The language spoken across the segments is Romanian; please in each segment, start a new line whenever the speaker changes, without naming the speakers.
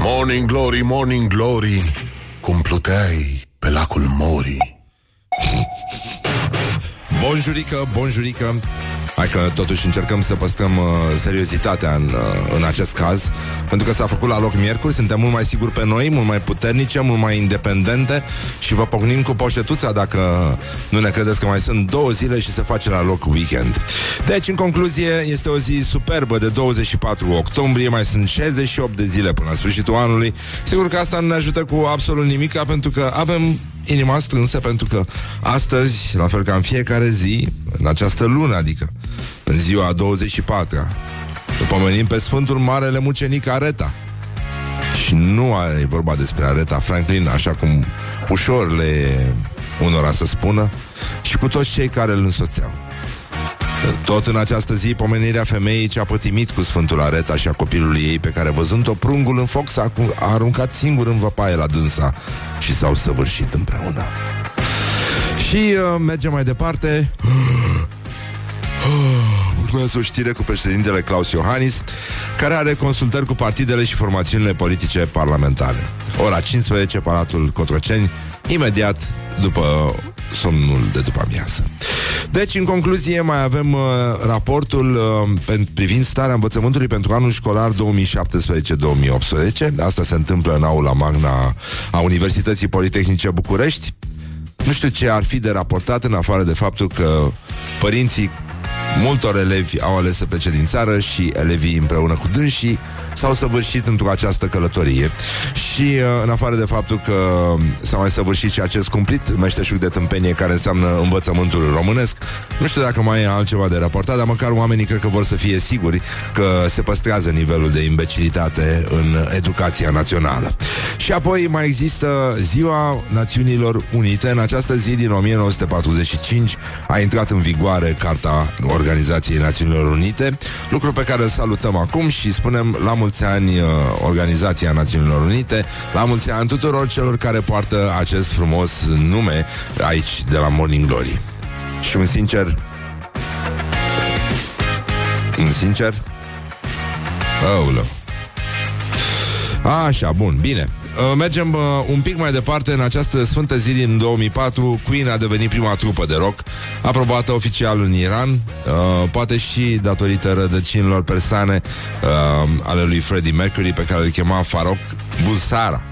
Morning Glory, Morning Glory Cum pluteai pe lacul Mori.
Bonjurică, bonjurică Hai că totuși încercăm să păstrăm uh, seriozitatea în, uh, în acest caz Pentru că s-a făcut la loc miercuri Suntem mult mai siguri pe noi, mult mai puternice Mult mai independente Și vă pocnim cu poșetuța dacă nu ne credeți că mai sunt două zile Și se face la loc weekend. Deci, în concluzie, este o zi superbă De 24 octombrie Mai sunt 68 de zile până la sfârșitul anului. Sigur că asta nu ne ajută cu absolut nimic Pentru că avem inima strânsă pentru că astăzi, la fel ca în fiecare zi, în această lună, adică în ziua a 24-a, îl pomenim pe Sfântul Marele Mucenic Areta. Și nu e vorba despre Areta Franklin, așa cum ușor le unora să spună, și cu toți cei care îl însoțeau. Tot în această zi, pomenirea femeii ce a pătimit cu Sfântul Areta și a copilului ei, pe care văzând-o prungul în foc s-a a aruncat singur în văpaie la dânsa și s-au săvârșit împreună. Și uh, mergem mai departe. Urmează o știre cu președintele Claus Iohannis, care are consultări cu partidele și formațiunile politice parlamentare. Ora 15, Palatul Cotroceni, imediat după somnul de după amiază. Deci, în concluzie, mai avem uh, raportul uh, privind starea învățământului pentru anul școlar 2017-2018. Asta se întâmplă în aula magna a Universității Politehnice București. Nu știu ce ar fi de raportat în afară de faptul că părinții multor elevi au ales să plece din țară și elevii împreună cu dânsii s-au săvârșit într-o această călătorie. Și uh, în afară de faptul că s-a mai săvârșit și acest cumplit meșteșug de tâmpenie care înseamnă învățământul românesc, nu știu dacă mai e altceva de raportat, dar măcar oamenii cred că vor să fie siguri că se păstrează nivelul de imbecilitate în educația națională. Și apoi mai există Ziua Națiunilor Unite. În această zi din 1945 a intrat în vigoare Carta Organizației Națiunilor Unite, lucru pe care îl salutăm acum și spunem la mulți ani uh, Organizația Națiunilor Unite, la mulți ani tuturor celor care poartă acest frumos nume aici de la Morning Glory. Și un sincer un sincer Aoleu Așa, bun, bine Uh, mergem uh, un pic mai departe în această sfântă zi din 2004. Queen a devenit prima trupă de rock, aprobată oficial în Iran, uh, poate și datorită rădăcinilor persane uh, ale lui Freddie Mercury, pe care îl chema Farouk Bulsara.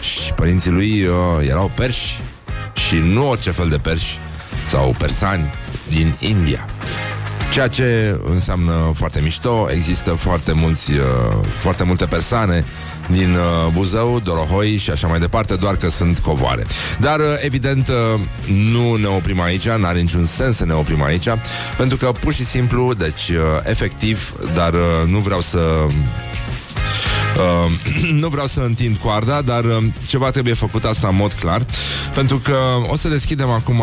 Și părinții lui uh, erau perși și nu orice fel de perși sau persani din India. Ceea ce înseamnă foarte mișto, există foarte mulți, uh, foarte multe persoane din uh, Buzău, Dorohoi și așa mai departe, doar că sunt covoare. Dar, uh, evident, uh, nu ne oprim aici, n-are niciun sens să ne oprim aici, pentru că, pur și simplu, deci, uh, efectiv, dar uh, nu vreau să Uh, nu vreau să întind coarda, dar uh, ceva trebuie făcut asta în mod clar, pentru că o să deschidem acum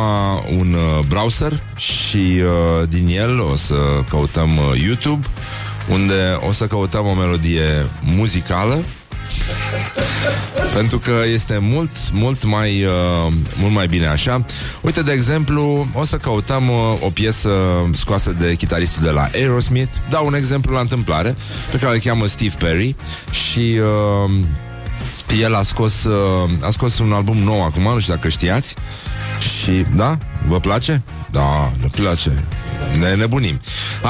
un uh, browser și uh, din el o să căutăm uh, YouTube, unde o să căutăm o melodie muzicală pentru că este mult, mult mai, uh, mult mai bine așa. Uite, de exemplu, o să căutăm uh, o piesă scoasă de chitaristul de la Aerosmith. Dau un exemplu la întâmplare, pe care îl cheamă Steve Perry și uh, el a scos, uh, a scos un album nou acum, nu știu dacă știați. Și, da? Vă place? Da, ne place. Ne nebunim.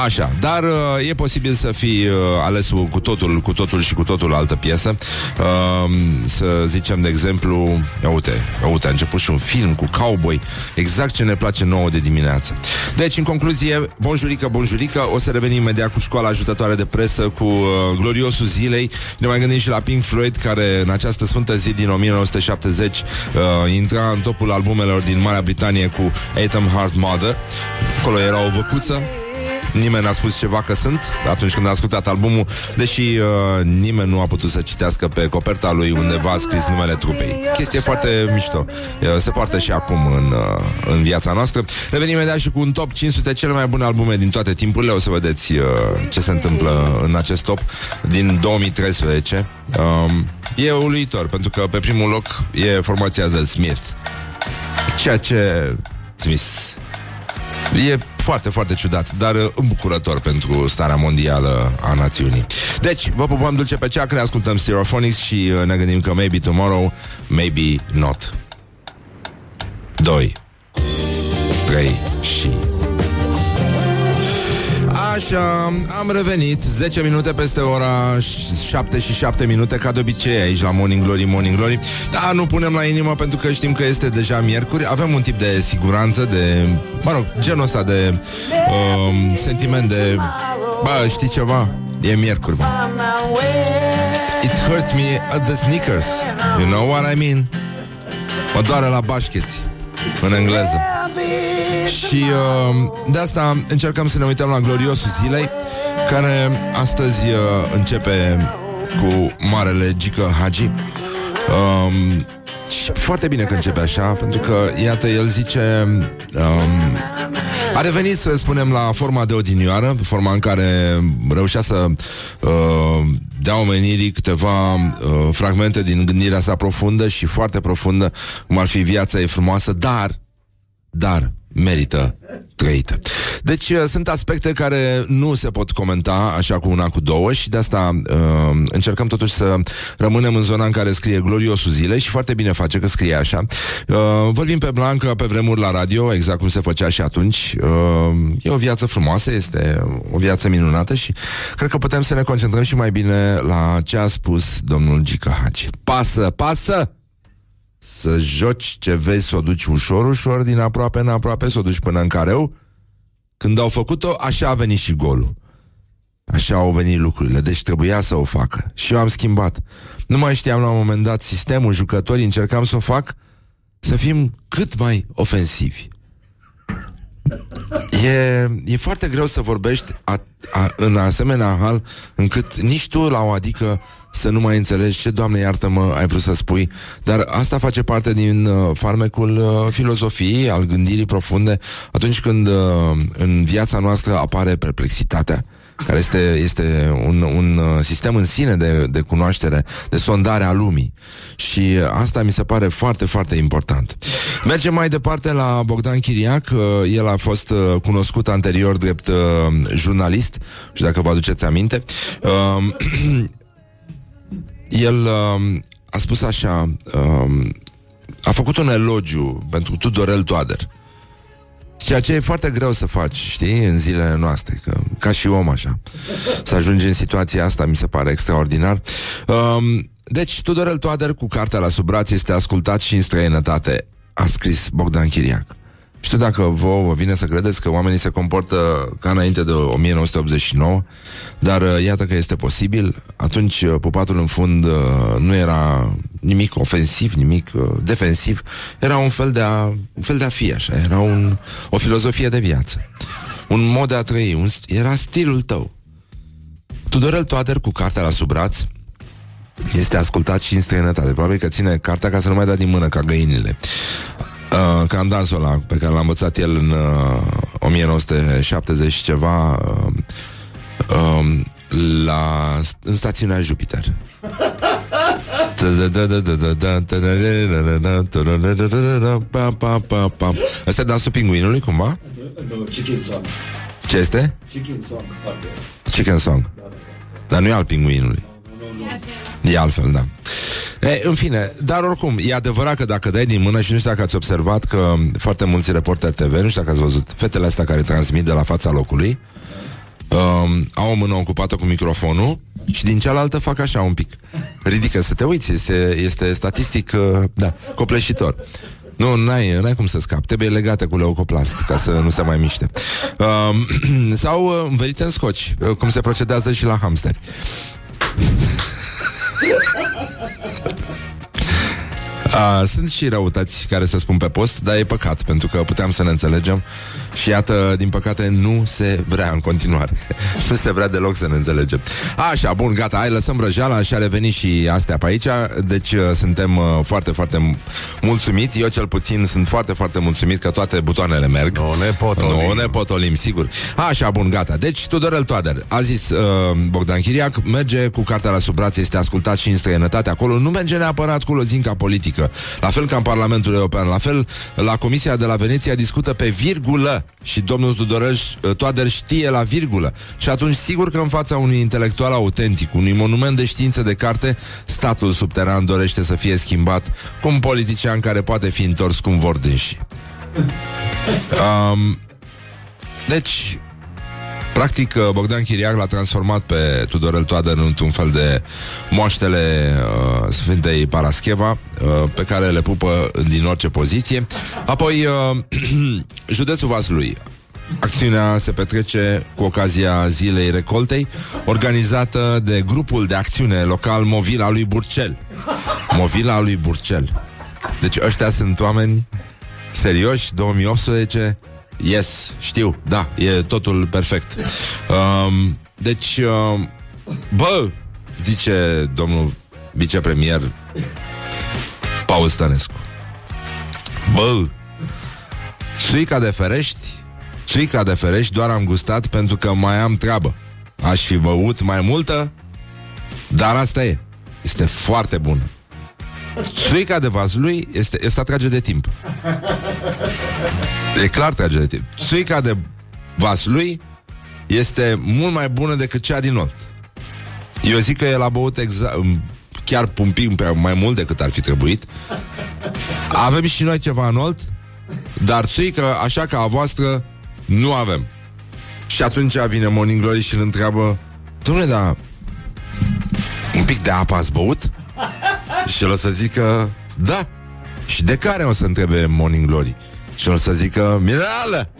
Așa, dar uh, e posibil să fi uh, ales cu totul, cu totul și cu totul altă piesă. Uh, să zicem, de exemplu, ia uite, ia uite, a început și un film cu cowboy, exact ce ne place nouă de dimineață. Deci, în concluzie, bonjurică, bonjurică, o să revenim imediat cu școala ajutătoare de presă, cu uh, gloriosul zilei. Ne mai gândim și la Pink Floyd, care în această sfântă zi din 1970 uh, intra în topul albumelor din Marea Britanie cu Atom Heart Mother. Acolo era o văcuță Nimeni n-a spus ceva că sunt atunci când a ascultat albumul, deși uh, nimeni nu a putut să citească pe coperta lui undeva a scris numele trupei. Chestie foarte mișto. Uh, se poartă și acum în, uh, în viața noastră. Revenim imediat și cu un top 500 cele mai bune albume din toate timpurile. O să vedeți uh, ce se întâmplă în acest top din 2013. Um, e uluitor, pentru că pe primul loc e formația de Smith. Ceea ce Smith E foarte, foarte ciudat, dar uh, îmbucurător pentru starea mondială a națiunii. Deci, vă pupăm dulce pe ceacre, ascultăm Stereophonics și uh, ne gândim că maybe tomorrow, maybe not. 2 3 și Așa, am revenit 10 minute peste ora 7 și 7 minute Ca de obicei aici la Morning Glory, Morning Glory. Da, nu punem la inimă pentru că știm că este deja miercuri. Avem un tip de siguranță De, mă rog, genul ăsta de um, Sentiment de Bă, știi ceva? E miercuri, bă. It hurts me at the sneakers. You know what I mean? Mă doare la bașcheți În engleză și uh, de asta încercăm să ne uităm la gloriosul zilei, care astăzi uh, începe cu marele Gică Hagi. Um, și foarte bine că începe așa, pentru că, iată, el zice... Um, a revenit, să spunem, la forma de odinioară, forma în care reușea să uh, dea omenirii câteva uh, fragmente din gândirea sa profundă și foarte profundă, cum ar fi viața e frumoasă, dar, dar, merită trăită. Deci uh, sunt aspecte care nu se pot comenta așa cu una cu două și de asta uh, încercăm totuși să rămânem în zona în care scrie gloriosul zile și foarte bine face că scrie așa. Uh, vorbim pe blancă pe vremuri la radio, exact cum se făcea și atunci. Uh, e o viață frumoasă, este o viață minunată și cred că putem să ne concentrăm și mai bine la ce a spus domnul Gica Hagi. Pasă, pasă! Să joci ce vezi, să o duci ușor, ușor, din aproape în aproape, să o duci până în careu. Când au făcut-o, așa a venit și golul. Așa au venit lucrurile, deci trebuia să o facă. Și eu am schimbat. Nu mai știam la un moment dat sistemul, jucătorii, încercam să o fac să fim cât mai ofensivi. E, e foarte greu să vorbești a, a, în asemenea hal încât nici tu la o adică să nu mai înțelegi ce, Doamne iartă-mă, ai vrut să spui. Dar asta face parte din uh, farmecul uh, filozofiei, al gândirii profunde, atunci când uh, în viața noastră apare perplexitatea, care este, este un, un uh, sistem în sine de, de cunoaștere, de sondare a lumii. Și asta mi se pare foarte, foarte important. Mergem mai departe la Bogdan Chiriac. Uh, el a fost uh, cunoscut anterior drept jurnalist, și dacă vă aduceți aminte. El uh, a spus așa, uh, a făcut un elogiu pentru Tudorel Toader. Ceea ce e foarte greu să faci, știi, în zilele noastre, că, ca și om așa. Să ajungi în situația asta mi se pare extraordinar. Um, deci, Tudorel Toader cu cartea la sub braț este ascultat și în străinătate, a scris Bogdan Chiriac. Știu dacă vă, vă vine să credeți că oamenii se comportă ca înainte de 1989, dar uh, iată că este posibil. Atunci uh, pupatul în fund uh, nu era nimic ofensiv, nimic defensiv, era un fel de a, un fel de a fi așa, era un, o filozofie de viață, un mod de a trăi, un, era stilul tău. Tudorel Toader cu cartea la sub braț este ascultat și în străinătate. Probabil că ține cartea ca să nu mai dea din mână ca găinile. Uh, candansul ăla pe care l-a învățat el în uh, 1970 ceva uh, uh, la, în stațiunea Jupiter. Asta e dansul pinguinului, cumva?
Chicken Song.
Ce este?
Chicken Song.
Chicken Song. Dar nu e al pinguinului. E altfel, da. E, în fine, dar oricum, e adevărat că dacă dai din mână și nu știu dacă ați observat că foarte mulți reporteri TV, nu știu dacă ați văzut, fetele astea care transmit de la fața locului, um, au o mână ocupată cu microfonul și din cealaltă fac așa un pic. Ridică să te uiți, este, este statistic, uh, da, copleșitor. Nu, n-ai, n-ai cum să scapi. Trebuie legate cu leucoplast ca să nu se mai miște. Um, sau uh, învelite în scoci, uh, cum se procedează și la hamsteri. Uh, sunt și răutăți care se spun pe post, dar e păcat, pentru că puteam să ne înțelegem și iată, din păcate, nu se vrea în continuare. nu se vrea deloc să ne înțelegem. Așa, bun, gata, hai, lăsăm răjeala și a revenit și astea pe aici. Deci uh, suntem uh, foarte, foarte mulțumiți. Eu cel puțin sunt foarte, foarte mulțumit că toate butoanele merg.
Nu ne potolim.
Nu ne potolim, sigur. Așa, bun, gata. Deci, Tudorel Toader a zis uh, Bogdan Chiriac, merge cu cartea la sub braț, este ascultat și în străinătate. Acolo nu merge neapărat cu lozinca politică. La fel ca în Parlamentul European, la fel la Comisia de la Veneția discută pe virgulă și domnul Tudorel Toader știe la virgulă. Și atunci, sigur că în fața unui intelectual autentic, unui monument de știință de carte, statul subteran dorește să fie schimbat cu un politician care poate fi întors cum vor dânsi. Um, deci, Practic, uh, Bogdan Chiriac l-a transformat pe Tudorel Toader într-un fel de moaștele uh, Sfintei Parascheva, uh, pe care le pupă din orice poziție. Apoi, uh, județul Vaslui. Acțiunea se petrece cu ocazia zilei recoltei, organizată de grupul de acțiune local Movila lui Burcel. Movila lui Burcel. Deci ăștia sunt oameni serioși, 2018, Yes, știu, da, e totul perfect. Um, deci, um, bă, zice domnul vicepremier Paul Stănescu. Bă, țuica de ferești, țuica de ferești doar am gustat pentru că mai am treabă. Aș fi băut mai multă, dar asta e. Este foarte bună. Țuica de vaslui este, este atrage de timp. E clar trage de timp. Țuica de vaslui este mult mai bună decât cea din Olt. Eu zic că el a băut exact, chiar un pic mai mult decât ar fi trebuit. Avem și noi ceva în Olt, dar țuică, așa ca a voastră, nu avem. Și atunci vine Morning Glory și îl întreabă Dom'le, dar un pic de apă ați băut? Și el o să zică, da. Și de care o să întrebe Morning Glory? Și o să zică, minerală!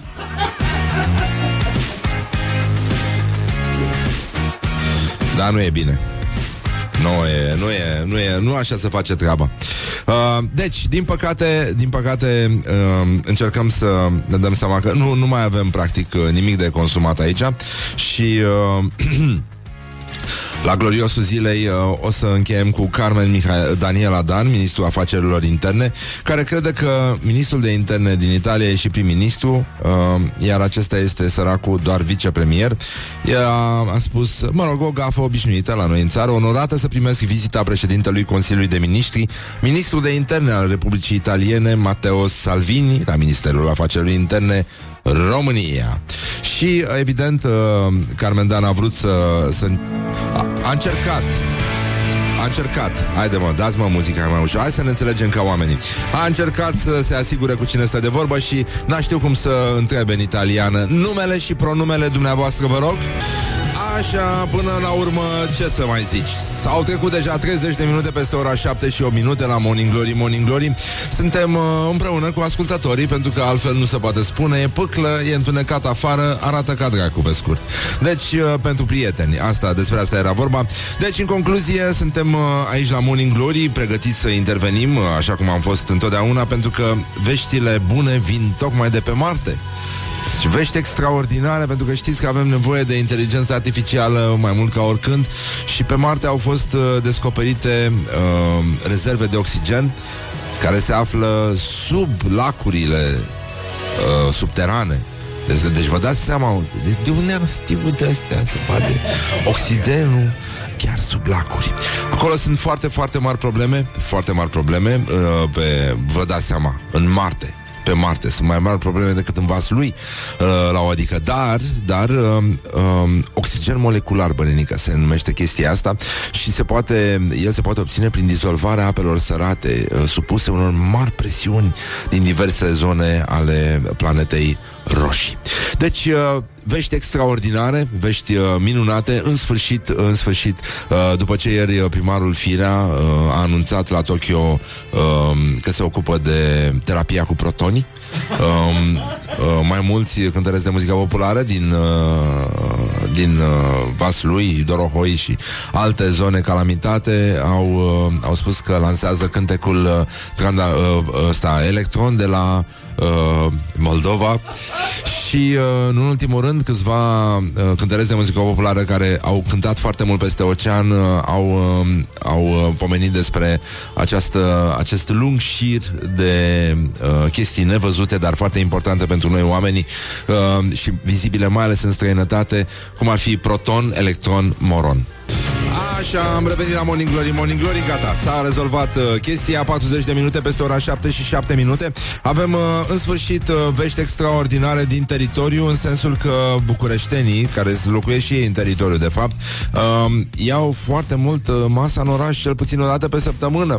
Dar nu e bine. Nu e, nu e, nu e, nu așa se face treaba. Uh, deci, din păcate, din păcate, uh, încercăm să ne dăm seama că nu, nu mai avem practic nimic de consumat aici și uh, La gloriosul zilei uh, o să încheiem cu Carmen Miha- Daniela Dan, ministrul afacerilor interne, care crede că ministrul de interne din Italia e și prim-ministru, uh, iar acesta este săracul doar vicepremier. Ea a spus, mă rog, o gafă obișnuită la noi în țară, onorată să primesc vizita președintelui Consiliului de Ministri, ministrul de interne al Republicii Italiene, Matteo Salvini, la Ministerul Afacerilor Interne, România. Și, evident, uh, Carmen Dan a vrut să... să a, a încercat. A încercat, haide mă, dați mă muzica mai ușor. Hai să ne înțelegem ca oamenii. A încercat să se asigure cu cine stă de vorbă Și n-a știu cum să întrebe în italiană Numele și pronumele dumneavoastră, vă rog Așa, până la urmă, ce să mai zici? S-au trecut deja 30 de minute peste ora 7 și 8 minute la Morning Glory, Morning Glory. Suntem uh, împreună cu ascultătorii, pentru că altfel nu se poate spune. E pâclă, e întunecat afară, arată ca dracu, pe scurt. Deci, uh, pentru prieteni, asta, despre asta era vorba. Deci, în concluzie, suntem uh, aici la Morning Glory, pregătiți să intervenim, uh, așa cum am fost întotdeauna, pentru că veștile bune vin tocmai de pe Marte. Și vești extraordinare, pentru că știți că avem nevoie de inteligență artificială mai mult ca oricând și pe Marte au fost uh, descoperite uh, rezerve de oxigen care se află sub lacurile uh, subterane. Deci, deci vă dați seama de, de unde am știut de astea să poate oxigenul chiar sub lacuri. Acolo sunt foarte, foarte mari probleme, foarte mari probleme, uh, pe, vă dați seama, în Marte pe Marte. Sunt mai mari probleme decât în vas lui uh, la o adică. Dar, dar uh, uh, oxigen molecular, bănenică, se numește chestia asta și se poate, el se poate obține prin dizolvarea apelor sărate uh, supuse unor mari presiuni din diverse zone ale planetei roșii. Deci, uh, vești extraordinare, vești uh, minunate, în sfârșit, în sfârșit, uh, după ce ieri uh, primarul Firea uh, a anunțat la Tokyo uh, că se ocupă de terapia cu protoni. Um, uh, mai mulți cântăreți de muzică populară din, uh, din uh, Vaslui, Dorohoi și alte zone calamitate au, uh, au spus că lansează cântecul uh, tranda, uh, ăsta, Electron de la uh, Moldova și, uh, în ultimul rând, câțiva uh, cântăreți de muzică populară care au cântat foarte mult peste ocean uh, au, uh, au uh, pomenit despre această, acest lung șir de uh, chestii nevăzute, dar foarte importante pentru noi oamenii uh, și vizibile mai ales în străinătate, cum ar fi proton, electron, moron. Așa, am revenit la Morning Glory. Morning Glory, gata, s-a rezolvat uh, chestia. 40 de minute peste ora 7 și 7 minute. Avem uh, în sfârșit uh, vești extraordinare din teritoriu În sensul că bucureștenii, care locuiesc și ei în teritoriu de fapt uh, Iau foarte mult uh, masa în oraș, cel puțin o dată pe săptămână.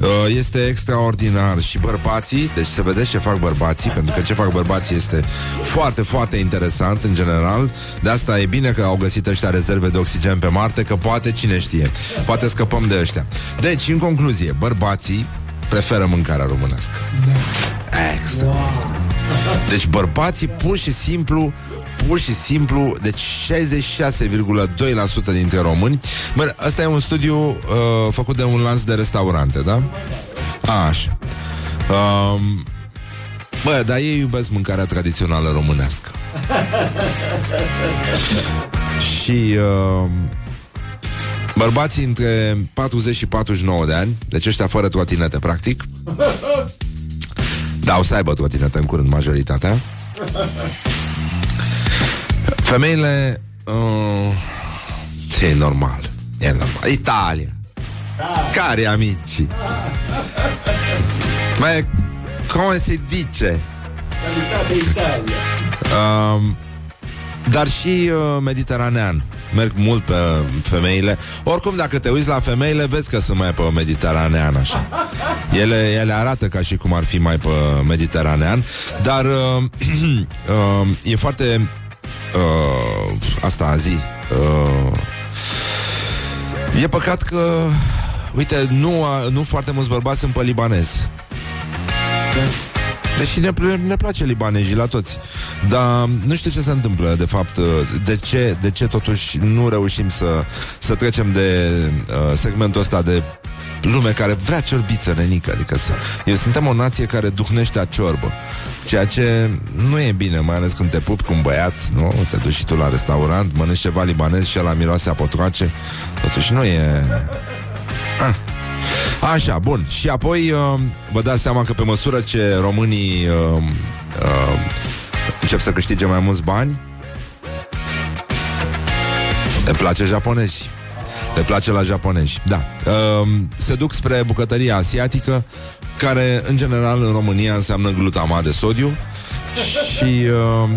Uh, Este extraordinar. Și bărbații, deci se vede ce fac bărbații Pentru că ce fac bărbații este foarte, foarte interesant în general. De asta e bine că au găsit ăștia rezerve de oxigen pe Marte Că poate cine știe Poate scăpăm de ăștia Deci, în concluzie, bărbații preferă mâncarea românească Extra Deci bărbații pur și simplu pur și simplu, deci 66,2% dintre români. Bă, ăsta e un studiu uh, făcut de un lanț de restaurante, da? A, așa. Um, bă, dar ei iubesc mâncarea tradițională românească. și uh, Bărbații între 40 și 49 de ani Deci ăștia fără trotinete, practic. Da, o să aibă trotinete în curând majoritatea. Femeile uh, E normal E normal. Italia. Care amici Mai Come se dice um, Dar și uh, mediteranean merg mult pe femeile. Oricum, dacă te uiți la femeile, vezi că sunt mai pe mediteranean, așa. Ele, ele arată ca și cum ar fi mai pe mediteranean, dar uh, uh, e foarte... Uh, asta a zi. Uh, e păcat că, uite, nu, nu foarte mulți bărbați sunt pe libanez. Deși ne, ne place libanezii la toți Dar nu știu ce se întâmplă De fapt, de ce, de ce totuși Nu reușim să, să trecem de uh, Segmentul ăsta de lume care vrea ciorbiță, nenică Adică să, eu suntem o nație care duhnește a ciorbă Ceea ce nu e bine Mai ales când te pupi cu un băiat nu? Te duci și tu la restaurant Mănânci ceva libanez și la miroase a potroace Totuși nu e... Ah. Așa, bun. Și apoi uh, vă dați seama că pe măsură ce românii uh, uh, încep să câștige mai mulți bani, le place japonezi. Le place la japonezi, da. Uh, se duc spre bucătăria asiatică, care în general în România înseamnă glutamat de sodiu și uh,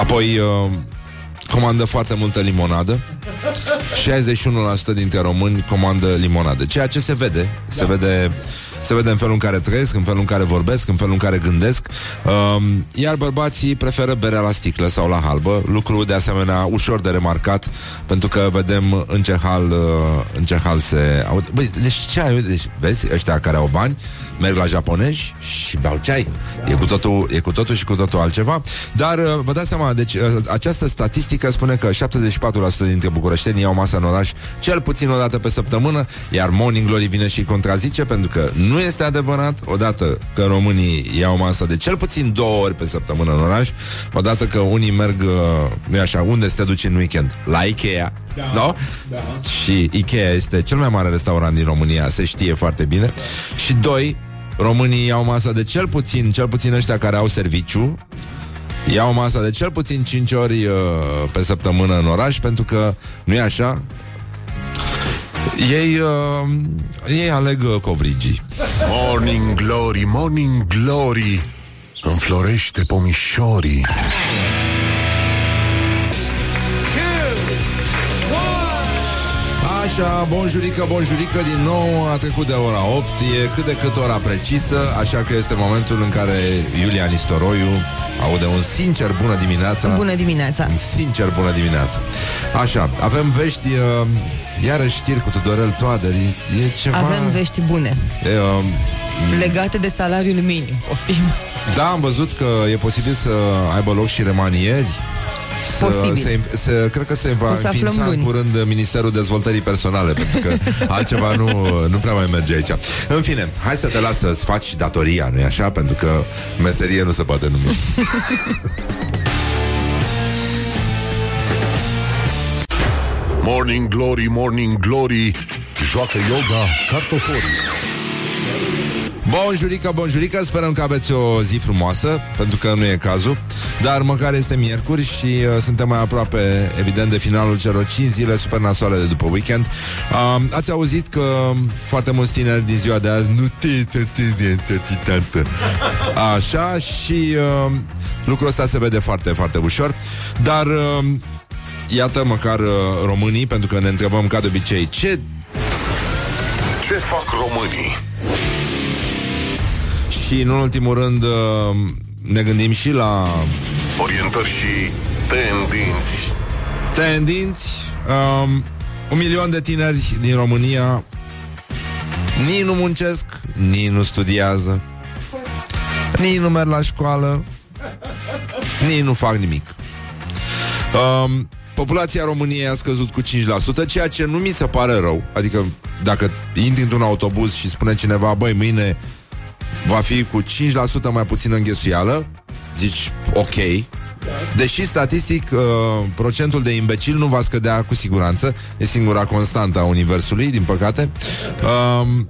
apoi uh, comandă foarte multă limonadă 61% dintre români comandă limonadă. Ceea ce se vede, se vede se vede în felul în care trăiesc, în felul în care vorbesc, în felul în care gândesc. Um, iar bărbații preferă berea la sticlă sau la halbă, lucru de asemenea ușor de remarcat, pentru că vedem în ce hal, uh, în ce hal se... Aud... Băi, deci ce ai? Deci, vezi, ăștia care au bani, merg la japonezi și beau ceai. E cu totul, e cu totul și cu totul altceva. Dar uh, vă dați seama, deci uh, această statistică spune că 74% dintre bucureșteni iau masă în oraș cel puțin o dată pe săptămână, iar Morning Glory vine și contrazice pentru că nu este adevărat, odată că românii iau masă de cel puțin două ori pe săptămână în oraș, odată că unii merg, uh, nu așa, unde se te duci în weekend? La Ikea. Da, no? da. Și Ikea este cel mai mare restaurant din România, se știe foarte bine. Și doi, Românii iau masa de cel puțin, cel puțin ăștia care au serviciu, iau masa de cel puțin 5 ori uh, pe săptămână în oraș, pentru că nu e așa. Ei, uh, ei aleg uh, covrigii.
Morning Glory, Morning Glory, înflorește pomișorii.
Așa, bonjurică, bonjurică, din nou a trecut de ora 8, e cât de cât ora precisă, așa că este momentul în care Iulia Nistoroiu aude un sincer bună dimineața.
Bună dimineața.
Un sincer bună dimineața. Așa, avem vești, uh, iarăși știri cu Tudorel Toader, e, e ceva...
Avem vești bune. E, uh, Legate de salariul minim, poftim.
Da, am văzut că e posibil să aibă loc și remanieri să, se, se, cred că se va înființa în curând Ministerul Dezvoltării Personale, pentru că altceva nu, nu prea mai merge aici. În fine, hai să te las să-ți faci datoria, nu-i așa? Pentru că meserie nu se poate numi.
morning Glory, Morning Glory Joacă yoga cartoforii
Bonjurică, bonjurică, sperăm că aveți o zi frumoasă, pentru că nu e cazul, dar măcar este miercuri și uh, suntem mai aproape, evident, de finalul celor 5 zile super nasoale de după weekend. Uh, ați auzit că foarte mulți tineri din ziua de azi nu te, te, te, te, te, te, Așa, și uh, lucrul ăsta se vede foarte, foarte ușor, dar uh, iată măcar uh, românii, pentru că ne întrebăm ca de obicei ce
Ce fac românii?
Și în ultimul rând uh, ne gândim și la
Orientări și tendinți.
tendinți. Um, un milion de tineri din România nici nu muncesc, nici nu studiază, nici nu merg la școală, nici nu fac nimic. Um, populația României a scăzut cu 5%, ceea ce nu mi se pare rău. Adică dacă intri într-un autobuz și spune cineva, băi, mâine va fi cu 5% mai puțin înghesuială, zici, ok. Deși statistic uh, procentul de imbecil nu va scădea cu siguranță, e singura constantă a universului, din păcate. Um,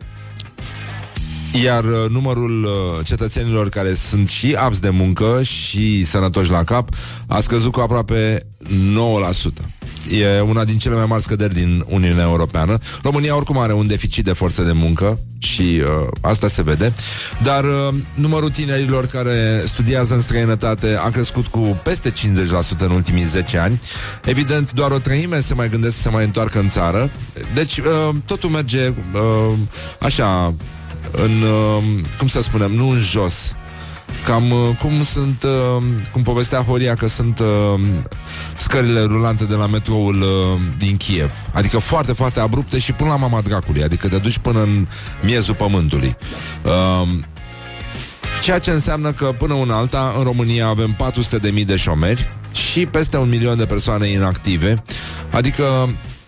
iar uh, numărul uh, cetățenilor care sunt și abs de muncă și sănătoși la cap a scăzut cu aproape 9%. E una din cele mai mari scăderi din Uniunea Europeană. România oricum are un deficit de forță de muncă și uh, asta se vede. Dar uh, numărul tinerilor care studiază în străinătate a crescut cu peste 50% în ultimii 10 ani. Evident, doar o treime se mai gândesc să se mai întoarcă în țară. Deci, uh, totul merge uh, așa, în, uh, cum să spunem, nu în jos, Cam uh, cum sunt, uh, cum povestea Horia că sunt uh, scările rulante de la metroul uh, din Kiev. Adică foarte, foarte abrupte și până la mama dracului. Adică te duci până în miezul pământului. Uh, ceea ce înseamnă că până una alta în România avem 400.000 de șomeri și peste un milion de persoane inactive. Adică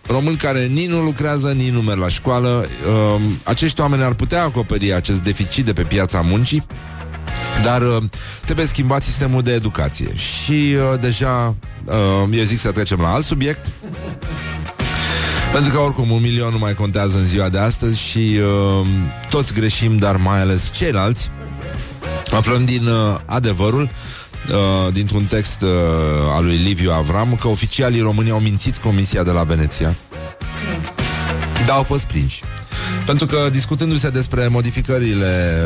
români care nici nu lucrează, nici nu merg la școală. Uh, acești oameni ar putea acoperi acest deficit de pe piața muncii dar uh, trebuie schimbat sistemul de educație Și uh, deja uh, Eu zic să trecem la alt subiect pentru că oricum un milion nu mai contează în ziua de astăzi și uh, toți greșim, dar mai ales ceilalți. Aflăm din uh, adevărul, uh, dintr-un text uh, al lui Liviu Avram, că oficialii români au mințit Comisia de la Veneția. Da, au fost prinși. Pentru că discutându-se despre modificările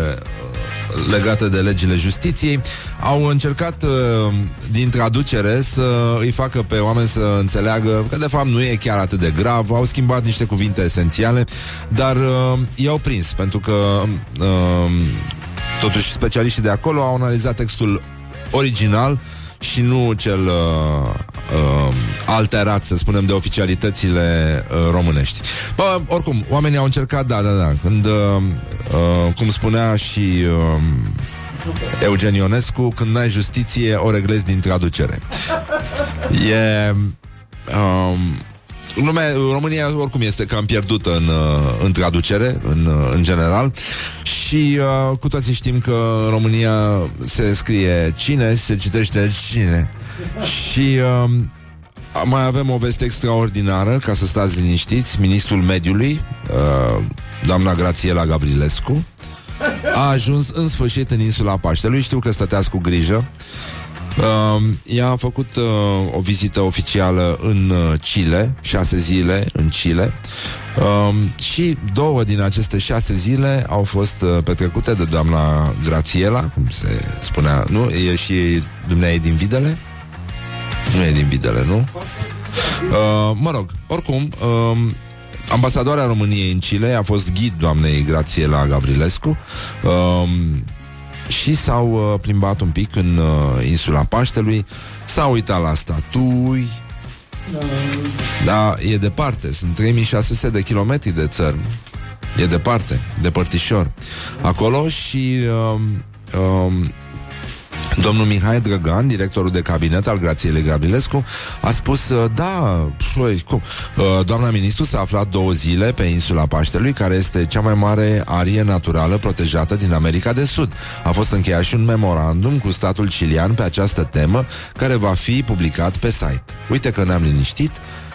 legate de legile justiției, au încercat uh, din traducere să îi facă pe oameni să înțeleagă că de fapt nu e chiar atât de grav, au schimbat niște cuvinte esențiale, dar uh, i-au prins pentru că uh, totuși specialiștii de acolo au analizat textul original și nu cel uh, uh, alterat, să spunem, de oficialitățile uh, românești. Bă, oricum, oamenii au încercat, da, da, da, când, uh, uh, cum spunea și uh, Eugen Ionescu, când n-ai justiție, o reglezi din traducere. E... Um, lumea, România oricum este cam pierdută în, uh, în traducere, în, uh, în general și uh, cu toții știm că în România se scrie cine, se citește cine și uh, mai avem o veste extraordinară, ca să stați liniștiți, ministrul mediului, uh, doamna Grațiela Gavrilescu, a ajuns în sfârșit în insula Paștelui. Știu că stăteați cu grijă. Uh, ea a făcut uh, o vizită oficială în uh, Chile, șase zile în Chile, uh, și două din aceste șase zile au fost uh, petrecute de doamna Grațiela, cum se spunea, nu? E și dumneavoastră din Videle? Nu e din Videle, nu? Uh, mă rog, oricum, uh, ambasadoarea României în Chile a fost ghid doamnei Grațiela Gavrilescu. Uh, și s-au uh, plimbat un pic în uh, insula Paștelui, s-au uitat la statui. Da, e departe, sunt 3600 de kilometri de țărm. E departe, de părtișor. Acolo și uh, uh, Domnul Mihai Drăgan, directorul de cabinet al Grațielei Gabilescu, a spus, uh, da, păi, cum? Uh, doamna ministru s-a aflat două zile pe insula Paștelui, care este cea mai mare arie naturală protejată din America de Sud. A fost încheiat și un memorandum cu statul cilian pe această temă, care va fi publicat pe site. Uite că ne-am liniștit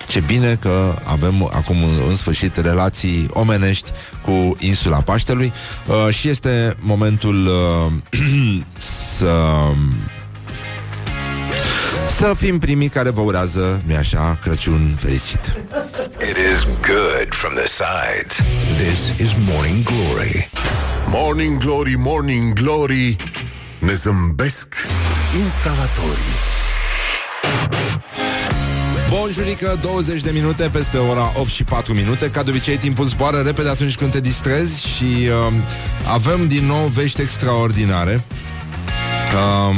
Ce bine că avem acum în sfârșit relații omenești cu insula Paștelui uh, și este momentul uh, să să fim primii care vă urează, nu așa, Crăciun fericit.
It is good from the sides. This is Morning Glory. Morning Glory, Morning Glory. Ne zâmbesc instalatorii.
Bonjurică, 20 de minute peste ora 8 și 4 minute Ca de obicei, timpul zboară repede atunci când te distrezi Și uh, avem din nou vești extraordinare uh,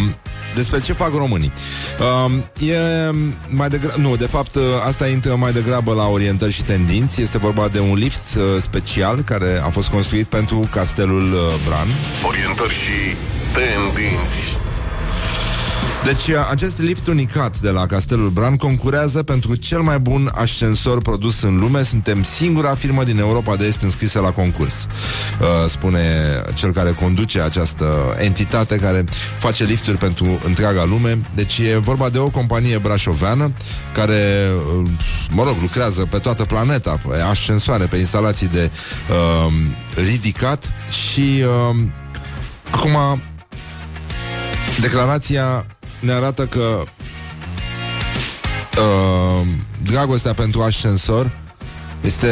despre ce fac românii. Uh, e mai degrabă, nu, de fapt, asta intră mai degrabă la orientări și tendinți. Este vorba de un lift uh, special care a fost construit pentru castelul uh, Bran.
Orientări și tendinți.
Deci acest lift unicat de la Castelul Bran concurează pentru cel mai bun ascensor produs în lume. Suntem singura firmă din Europa de Est înscrisă la concurs. Uh, spune cel care conduce această entitate care face lifturi pentru întreaga lume. Deci e vorba de o companie brașoveană care, uh, mă rog, lucrează pe toată planeta, pe ascensoare, pe instalații de uh, ridicat și uh, acum declarația ne arată că uh, dragostea pentru ascensor este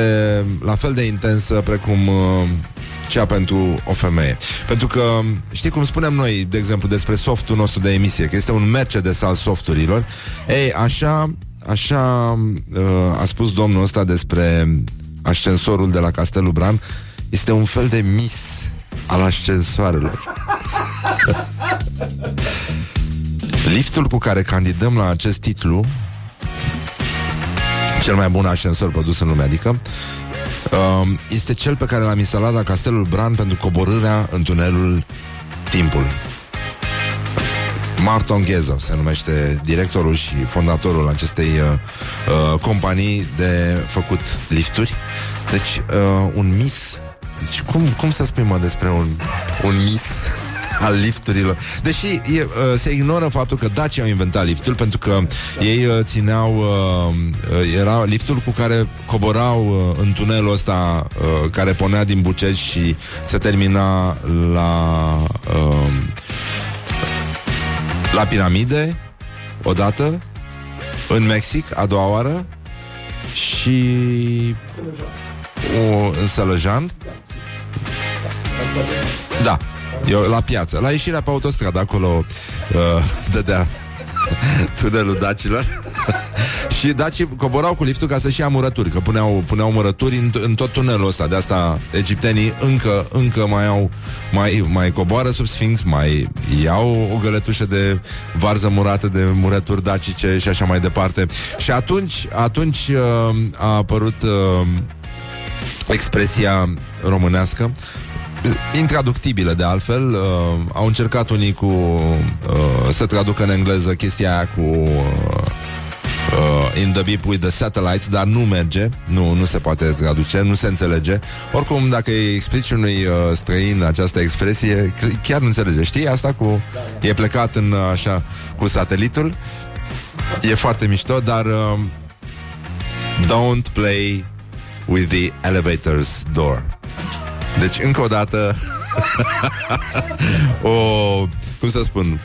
la fel de intensă precum uh, cea pentru o femeie. Pentru că, știi cum spunem noi, de exemplu, despre softul nostru de emisie, că este un Mercedes al softurilor, ei, așa, așa uh, a spus domnul ăsta despre ascensorul de la Castelul Bran, este un fel de mis al ascensoarelor. Liftul cu care candidăm la acest titlu cel mai bun ascensor produs în lume, adică um, este cel pe care l-am instalat la Castelul Bran pentru coborârea în tunelul timpului. Marton Ghezo se numește directorul și fondatorul acestei uh, uh, companii de făcut lifturi. Deci, uh, un mis. Deci, cum, cum să spui, mă, despre un, un mis? al lifturilor. Deși e, uh, se ignoră faptul că Dacia au inventat liftul pentru că ei uh, țineau uh, uh, era liftul cu care coborau uh, în tunelul ăsta uh, care ponea din Buceci și se termina la uh, la piramide odată în Mexic a doua oară și o, în Sălăjan. Da. Eu, la piață. La ieșirea pe autostradă, acolo uh, dădea tunelul dacilor. Și dacii coborau cu liftul ca să-și ia murături Că puneau, puneau murături în, în tot tunelul ăsta. De asta egiptenii încă, încă mai au mai, mai coboară sub Sfinx Mai iau o găletușă de varză murată De murături dacice și așa mai departe. Și atunci, atunci uh, a apărut uh, Expresia românească intraductibilă de altfel. Uh, au încercat unii cu uh, să traducă în engleză chestia aia cu uh, uh, In the Beep with the Satellites, dar nu merge, nu, nu se poate traduce, nu se înțelege. Oricum, dacă îi explici unui uh, străin această expresie, chiar nu înțelege. Știi asta cu... E plecat în uh, așa cu satelitul. E foarte mișto, dar uh, don't play with the elevator's door. Deci, încă o dată o, cum să spun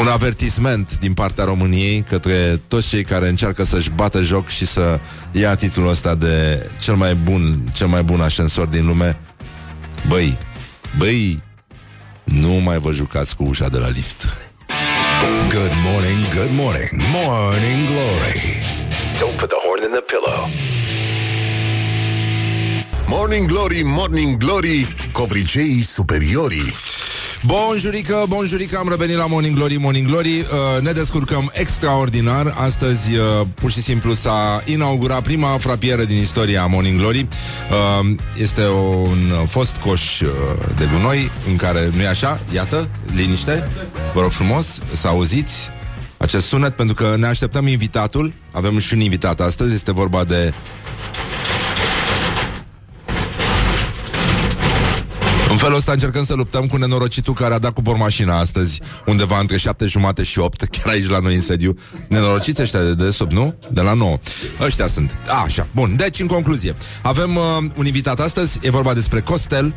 un avertisment din partea României către toți cei care încearcă să-și bată joc și să ia titlul ăsta de cel mai bun, cel mai bun ascensor din lume. Băi, băi, nu mai vă jucați cu ușa de la lift.
Good morning, good morning, morning glory. Don't put the horn in the pillow. Morning Glory, Morning Glory, covriceii superiorii.
Bonjurică, bonjurică, am revenit la Morning Glory, Morning Glory. Uh, Ne descurcăm extraordinar. Astăzi, uh, pur și simplu, s-a inaugurat prima frapieră din istoria Morning Glory. Uh, Este un fost coș uh, de gunoi În care, nu e așa? Iată, liniște. Vă rog frumos să auziți acest sunet Pentru că ne așteptăm invitatul. Avem și un invitat astăzi. Este vorba de felul ăsta încercăm să luptăm cu nenorocitul care a dat cu bormașina astăzi, undeva între șapte jumate și opt, chiar aici la noi în sediu. Nenorociți ăștia de, de sub, nu? De la 9. Ăștia sunt. A, așa. Bun, deci în concluzie. Avem uh, un invitat astăzi, e vorba despre Costel,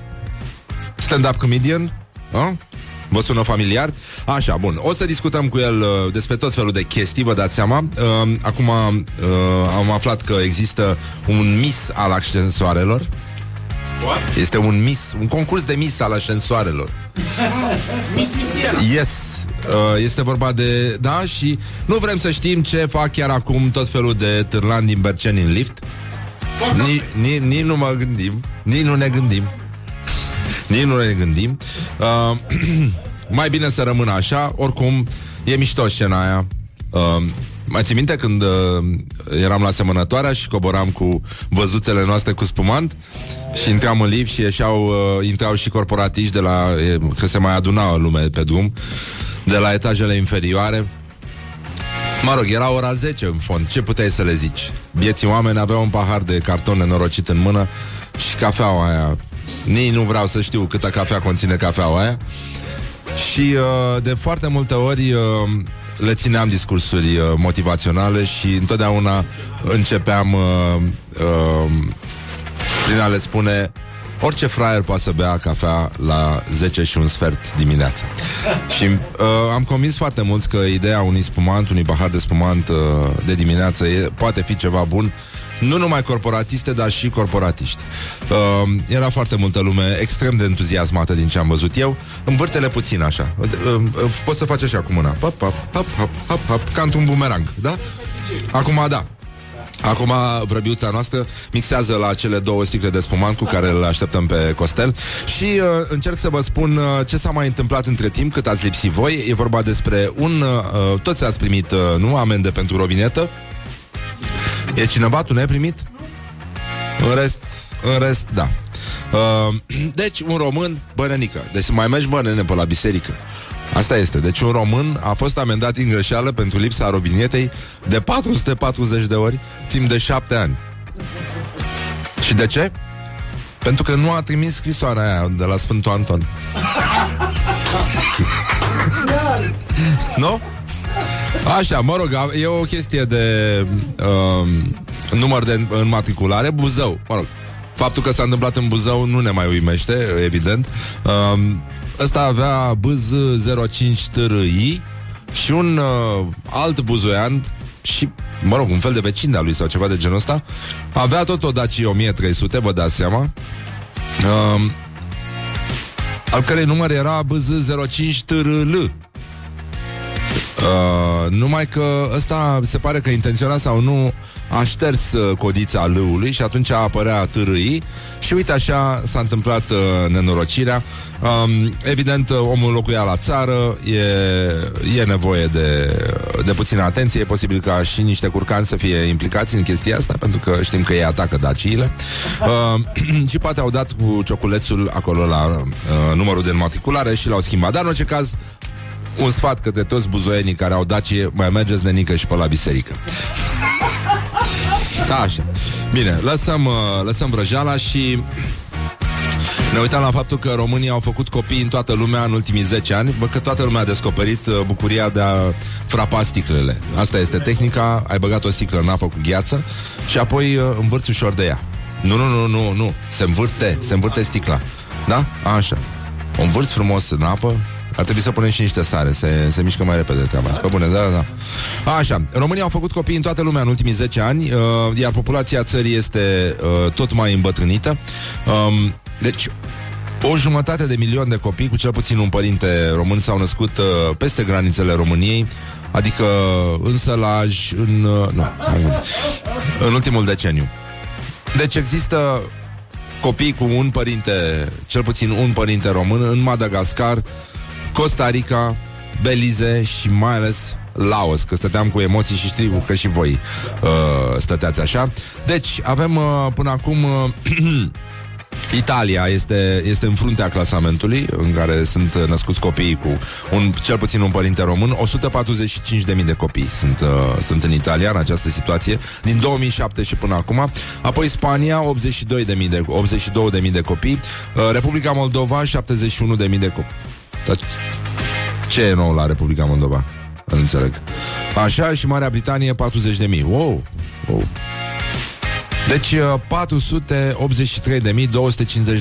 stand-up comedian, a? Vă sună familiar? Așa, bun. O să discutăm cu el uh, despre tot felul de chestii, vă dați seama. Uh, acum uh, am aflat că există un mis al ascensoarelor.
What?
Este un mis, un concurs de mis al ascensoarelor. Yes. Uh, este vorba de... Da, și nu vrem să știm ce fac chiar acum tot felul de târlani din Berceni în lift. Nici ni, ni nu mă gândim, nici nu ne gândim. Nici nu ne gândim. Uh, mai bine să rămână așa, oricum e mișto scena aia. Uh, mai ții minte când uh, eram la semănătoarea și coboram cu văzuțele noastre cu spumant și intram în lift și ieșeau, uh, intrau și corporatiști de la, e, că se mai adunau lume pe drum, de la etajele inferioare. Mă rog, era ora 10 în fond, ce puteai să le zici? Bieții oameni aveau un pahar de carton nenorocit în mână și cafeaua aia. Nici nu vreau să știu câtă cafea conține cafeaua aia. Și uh, de foarte multe ori uh, le țineam discursuri uh, motivaționale și întotdeauna începeam uh, uh, prin a le spune Orice fraier poate să bea cafea la 10 și un sfert dimineața. și uh, am convins foarte mulți că ideea unui spumant, unui pahar de spumant uh, de dimineață e, poate fi ceva bun nu numai corporatiste, dar și corporatiști. Uh, era foarte multă lume extrem de entuziasmată din ce am văzut eu. Învârtele puțin așa. Uh, uh, poți să faci așa cu mâna. Pop, pop, pop, pop, pop, pop, ca un bumerang, da? Acum, da. Acum vrăbiuța noastră mixează la cele două sticle de spumant cu care le așteptăm pe Costel și uh, încerc să vă spun uh, ce s-a mai întâmplat între timp cât ați lipsit voi. E vorba despre un... Uh, toți ați primit, uh, nu, amende pentru rovinetă. E cineva? Tu n-ai primit? În rest, în rest, da. Uh, deci, un român, bănenică. Deci mai mergi bănene pe la biserică. Asta este. Deci un român a fost amendat în greșeală pentru lipsa robinetei de 440 de ori timp de 7 ani. Și de ce? Pentru că nu a trimis scrisoarea aia de la Sfântul Anton. nu? Așa, mă rog, e o chestie de uh, număr de înmatriculare, Buzău, mă rog. Faptul că s-a întâmplat în Buzău nu ne mai uimește, evident. Uh, ăsta avea bz 05 TRI și un uh, alt buzoian și, mă rog, un fel de vecin de-a lui sau ceva de genul ăsta, avea tot o Dacia 1300, vă dați seama, uh, al cărei număr era bz 05 TRL. Uh, numai că ăsta se pare că intenționat sau nu a șters uh, codița lâului și atunci apărea târâi și uite așa s-a întâmplat uh, nenorocirea. Um, evident, uh, omul locuia la țară, e, e nevoie de, de puțină atenție, e posibil ca și niște curcani să fie implicați în chestia asta, pentru că știm că ei atacă daciile. Uh, și poate au dat cu cioculețul acolo la uh, numărul de înmatriculare și l-au schimbat. Dar în orice caz, un sfat către toți buzoienii care au dacie, mai mergeți de nică și pe la biserică. Da, așa. Bine, lăsăm, uh, lăsăm vrăjeala și ne uitam la faptul că românii au făcut copii în toată lumea în ultimii 10 ani, bă, că toată lumea a descoperit uh, bucuria de a frapa sticlele. Asta este tehnica, ai băgat o sticlă în apă cu gheață și apoi uh, învârți ușor de ea. Nu, nu, nu, nu, nu, se învârte, se învârte sticla. Da? Așa. O învârți frumos în apă, ar trebui să punem și niște sare, se, se mișcă mai repede treaba asta. Pe bune, da, da, da. Așa, România au făcut copii în toată lumea în ultimii 10 ani, uh, iar populația țării este uh, tot mai îmbătrânită. Um, deci, o jumătate de milion de copii cu cel puțin un părinte român s-au născut uh, peste granițele României, adică în sălaj, în, uh, nu, în ultimul deceniu. Deci există copii cu un părinte, cel puțin un părinte român, în Madagascar, Costa Rica, Belize și mai ales Laos, că stăteam cu emoții și știu că și voi uh, stăteați așa. Deci, avem uh, până acum uh, Italia este, este în fruntea clasamentului în care sunt născuți copiii cu un, cel puțin un părinte român. 145.000 de copii sunt, uh, sunt în Italia în această situație din 2007 și până acum. Apoi Spania 82.000 de, 82.000 de copii. Uh, Republica Moldova 71.000 de copii. Dar ce e nou la Republica Moldova? Nu înțeleg. Așa și Marea Britanie 40.000. Wow! wow. Deci 483.250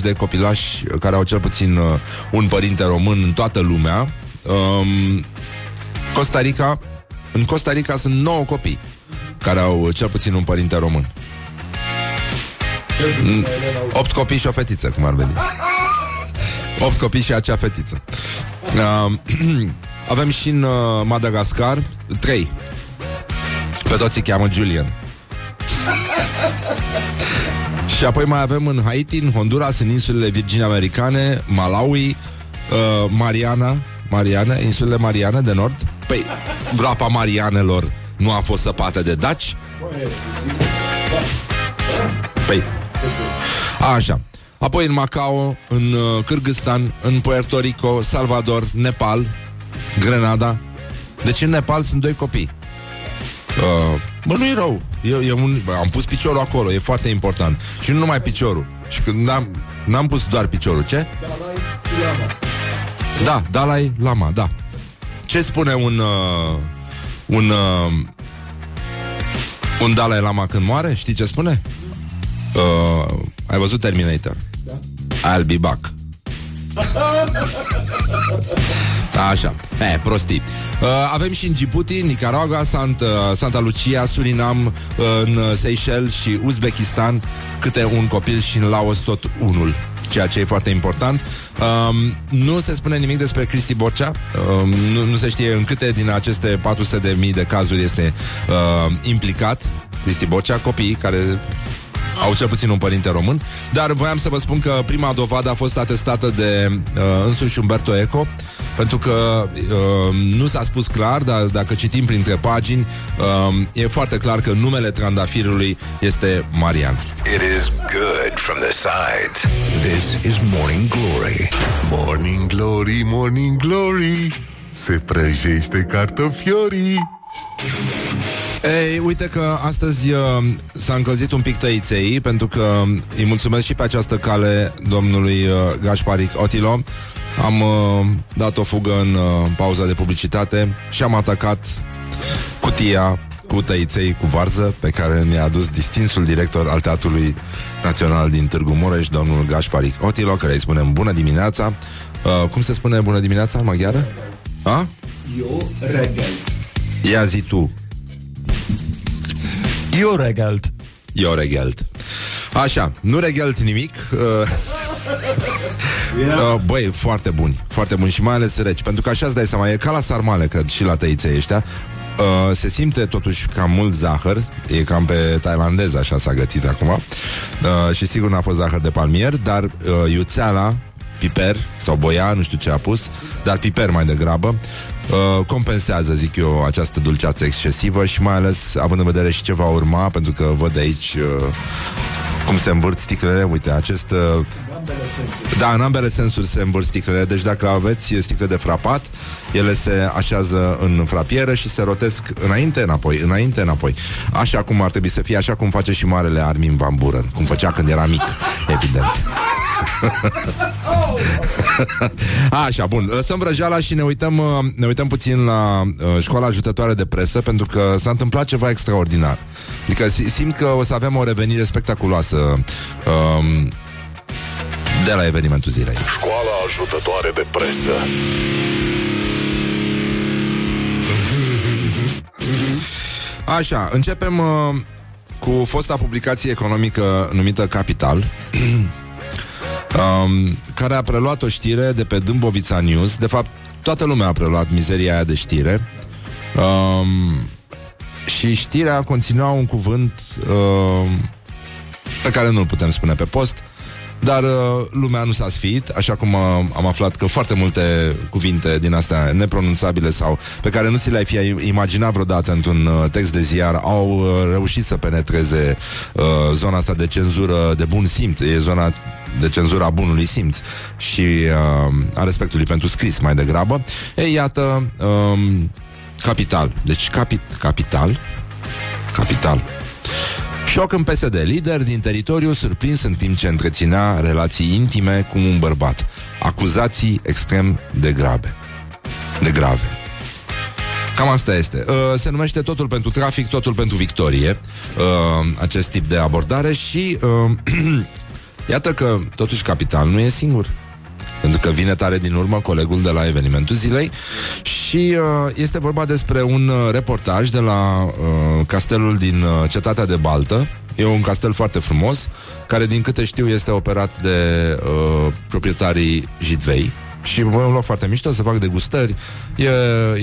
de copilași care au cel puțin uh, un părinte român în toată lumea. Um, Costa Rica, în Costa Rica sunt 9 copii care au cel puțin un părinte român. 8 copii și o fetiță, cum ar veni. 8 copii și acea fetiță. Uh, avem și în uh, Madagascar 3. Pe toți îi cheamă Julian. Și apoi mai avem în Haiti, în Honduras, în insulele Virgine Americane, Malawi, uh, Mariana, Mariana, insulele Mariane de Nord. Păi, groapa Marianelor nu a fost săpată de daci? Păi, așa. Apoi în Macao, în uh, Kyrgyzstan, în Puerto Rico, Salvador, Nepal, Grenada. Deci în Nepal sunt doi copii. Uh, bă, nu e rău. E, e un, bă, am pus piciorul acolo, e foarte important. Și nu numai piciorul. Și când n-am, n-am pus doar piciorul, ce? Da, Dalai Lama, da. Ce spune un uh, un uh, un Dalai Lama când moare? Știi ce spune? Uh, ai văzut Terminator? Da. I'll be back. Așa, e, prostii uh, Avem și în Djibouti, Nicaragua Santa, uh, Santa Lucia, Surinam uh, În Seychelles și Uzbekistan Câte un copil și în Laos tot unul ceea ce e foarte important. Um, nu se spune nimic despre Cristi Borcea, um, nu, nu se știe în câte din aceste 400 de mii de cazuri este uh, implicat Cristi Borcea, copii care au cel puțin un părinte român, dar voiam să vă spun că prima dovadă a fost atestată de uh, însuși Umberto Eco, pentru că uh, nu s-a spus clar, dar dacă citim printre pagini, uh, e foarte clar că numele trandafirului este Marian.
It is good from the sides. This is Morning Glory. Morning Glory, Morning Glory. Se prăjește cartofiorii.
Ei, uite că astăzi uh, s-a încălzit un pic tăiței Pentru că îi mulțumesc și pe această cale Domnului uh, Gașparic Otilo Am uh, dat o fugă în uh, pauza de publicitate Și am atacat cutia cu tăiței cu varză Pe care ne-a adus distinsul director al Teatrului Național din Târgu Mureș Domnul Gașparic Otilo Care îi spunem bună dimineața uh, Cum se spune bună dimineața în maghiară? A?
Eu regel.
Ia zi tu
Eu regelt.
Eu regelt. Așa, nu regelt nimic uh, uh, Băi, foarte buni Foarte buni și mai ales reci Pentru că așa îți dai seama, e ca la sarmale, cred, și la tăiței ăștia Uh, se simte totuși cam mult zahăr E cam pe tailandez Așa s-a gătit acum uh, Și sigur n-a fost zahăr de palmier Dar uh, iuțeala piper sau boia, nu știu ce a pus, dar piper mai degrabă, uh, compensează, zic eu, această dulceață excesivă și mai ales având în vedere și ce va urma, pentru că văd aici uh, cum se învârt sticlele, uite, acest... Uh, da, în ambele sensuri se învârt sticlele. Deci dacă aveți sticle de frapat Ele se așează în frapieră Și se rotesc înainte, înapoi Înainte, înapoi. Așa cum ar trebui să fie Așa cum face și marele Armin Van Buren Cum făcea când era mic, evident Așa, bun, lăsăm vrăjeala și ne uităm, uh, ne uităm puțin la uh, școala ajutătoare de presă Pentru că s-a întâmplat ceva extraordinar Adică simt că o să avem o revenire spectaculoasă um, de la evenimentul zilei.
Școala ajutătoare de presă.
Așa, începem uh, cu fosta publicație economică numită Capital, um, care a preluat o știre de pe Dâmbovița News. De fapt, toată lumea a preluat mizeria aia de știre. Um, și știrea conținea un cuvânt uh, pe care nu-l putem spune pe post, dar uh, lumea nu s-a sfiit, așa cum uh, am aflat că foarte multe cuvinte din astea nepronunțabile sau pe care nu ți le-ai fi imaginat vreodată într-un uh, text de ziar au uh, reușit să penetreze uh, zona asta de cenzură de bun simț. E zona de cenzura bunului simț și uh, a respectului pentru scris mai degrabă. Ei, iată, um, capital. Deci capit, capital, capital. Șoc în PSD. Lider din teritoriu surprins în timp ce întreținea relații intime cu un bărbat. Acuzații extrem de grave. De grave. Cam asta este. Uh, se numește Totul pentru trafic, totul pentru victorie. Uh, acest tip de abordare și uh, iată că totuși capital nu e singur. Pentru că vine tare din urmă colegul de la evenimentul zilei și uh, este vorba despre un uh, reportaj de la uh, castelul din uh, cetatea de Baltă. E un castel foarte frumos, care din câte știu este operat de uh, proprietarii Jidvei, și e un loc foarte mișto, să fac degustări, e,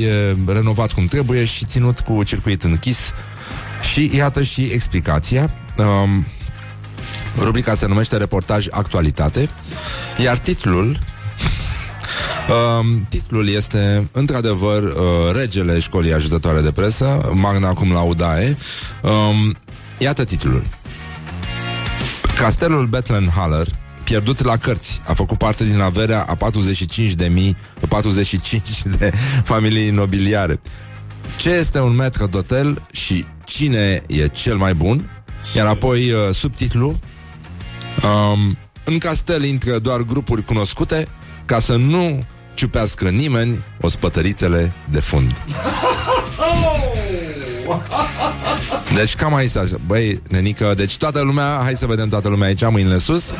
e renovat cum trebuie și ținut cu circuit închis. Și iată și explicația. Um, rubrica se numește Reportaj Actualitate, iar titlul Um, titlul este, într-adevăr, uh, Regele Școlii Ajutătoare de Presă, Magna Cum Laudae. Um, iată titlul. Castelul Bethlehem Haller pierdut la cărți. A făcut parte din averea a 45 de mii, 45 de familii imobiliare. Ce este un metru de hotel și cine e cel mai bun? Iar apoi uh, subtitlu um, În castel intră doar grupuri cunoscute ca să nu ciupească nimeni o spătărițele de fund. Deci cam aici, așa. băi, nenică, deci toată lumea, hai să vedem toată lumea aici, mâinile sus.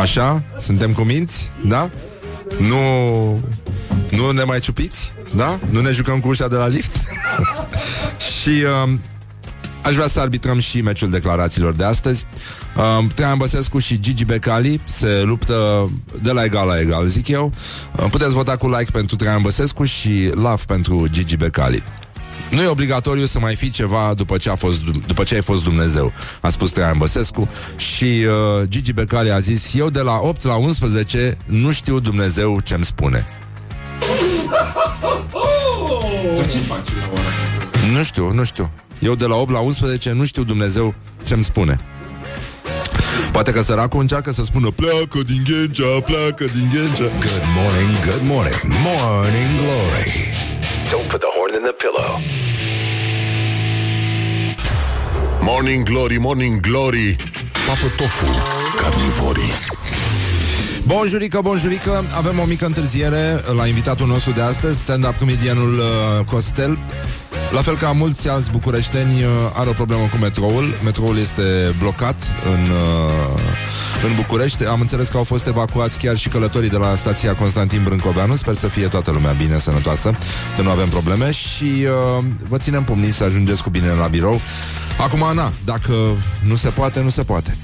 Așa, suntem cu minți, da? Nu, nu ne mai ciupiți, da? Nu ne jucăm cu ușa de la lift? și uh, aș vrea să arbitrăm și meciul declarațiilor de astăzi. Uh, Traian Băsescu și Gigi Becali se luptă de la egal la egal, zic eu. Uh, puteți vota cu like pentru Traian Băsescu și love pentru Gigi Becali. Nu e obligatoriu să mai fii ceva după ce, a fost, după ce ai fost Dumnezeu, a spus Traian Băsescu și uh, Gigi Becali a zis Eu de la 8 la 11 nu știu Dumnezeu ce-mi spune.
ce faci la ora?
Nu știu, nu știu. Eu de la 8 la 11 nu știu Dumnezeu ce-mi spune. Poate că săracul încearcă să spună Pleacă din Ghencea, pleacă din Ghencea
Good morning, good morning, morning glory. Don't put the horn in the pillow. Morning glory, morning glory. Papă tofu, carnivorii.
Bonjurică, bonjurică Avem o mică întârziere la invitatul nostru de astăzi Stand-up comedianul uh, Costel la fel ca mulți alți bucureșteni uh, are o problemă cu metroul. Metroul este blocat în, uh, în București. Am înțeles că au fost evacuați chiar și călătorii de la stația Constantin Brâncoveanu. Sper să fie toată lumea bine, sănătoasă, să nu avem probleme și uh, vă ținem pumnii să ajungeți cu bine la birou. Acum, Ana, dacă nu se poate, nu se poate.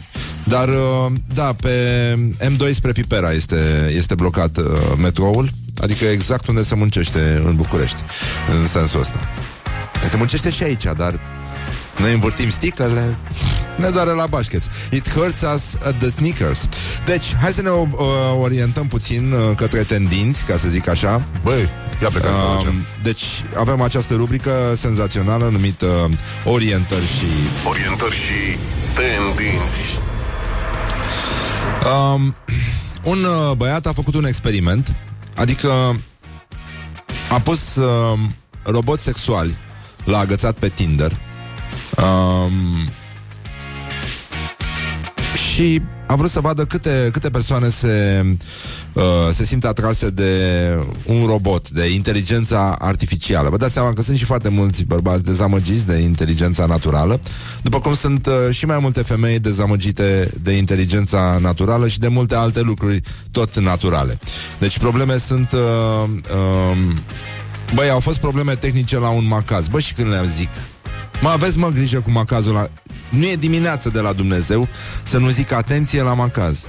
Dar, uh, da, pe M2 spre Pipera este, este blocat uh, metroul, adică exact unde se muncește în București, în sensul ăsta. Se muncește și aici, dar noi învârtim sticlele Ne doare la bașcheț It hurts us at the sneakers. Deci, hai să ne uh, orientăm puțin uh, Către tendinți, ca să zic așa.
Băi, ia plecați uh,
Deci, avem această rubrică senzațională Numită uh, Orientări și
Orientări și tendinți
um, Un uh, băiat a făcut un experiment Adică A pus uh, roboți sexuali L-a agățat pe Tinder. Um, Și a vrut să vadă câte, câte persoane se, uh, se simt atrase de un robot, de inteligența artificială. Vă dați seama că sunt și foarte mulți bărbați dezamăgiți de inteligența naturală, după cum sunt uh, și mai multe femei dezamăgite de inteligența naturală și de multe alte lucruri tot naturale. Deci probleme sunt... Uh, uh, Băi, au fost probleme tehnice la un macaz. Bă, și când le-am zic, mă aveți mă grijă cu macazul la... Nu e dimineață de la Dumnezeu să nu zic atenție la macaz.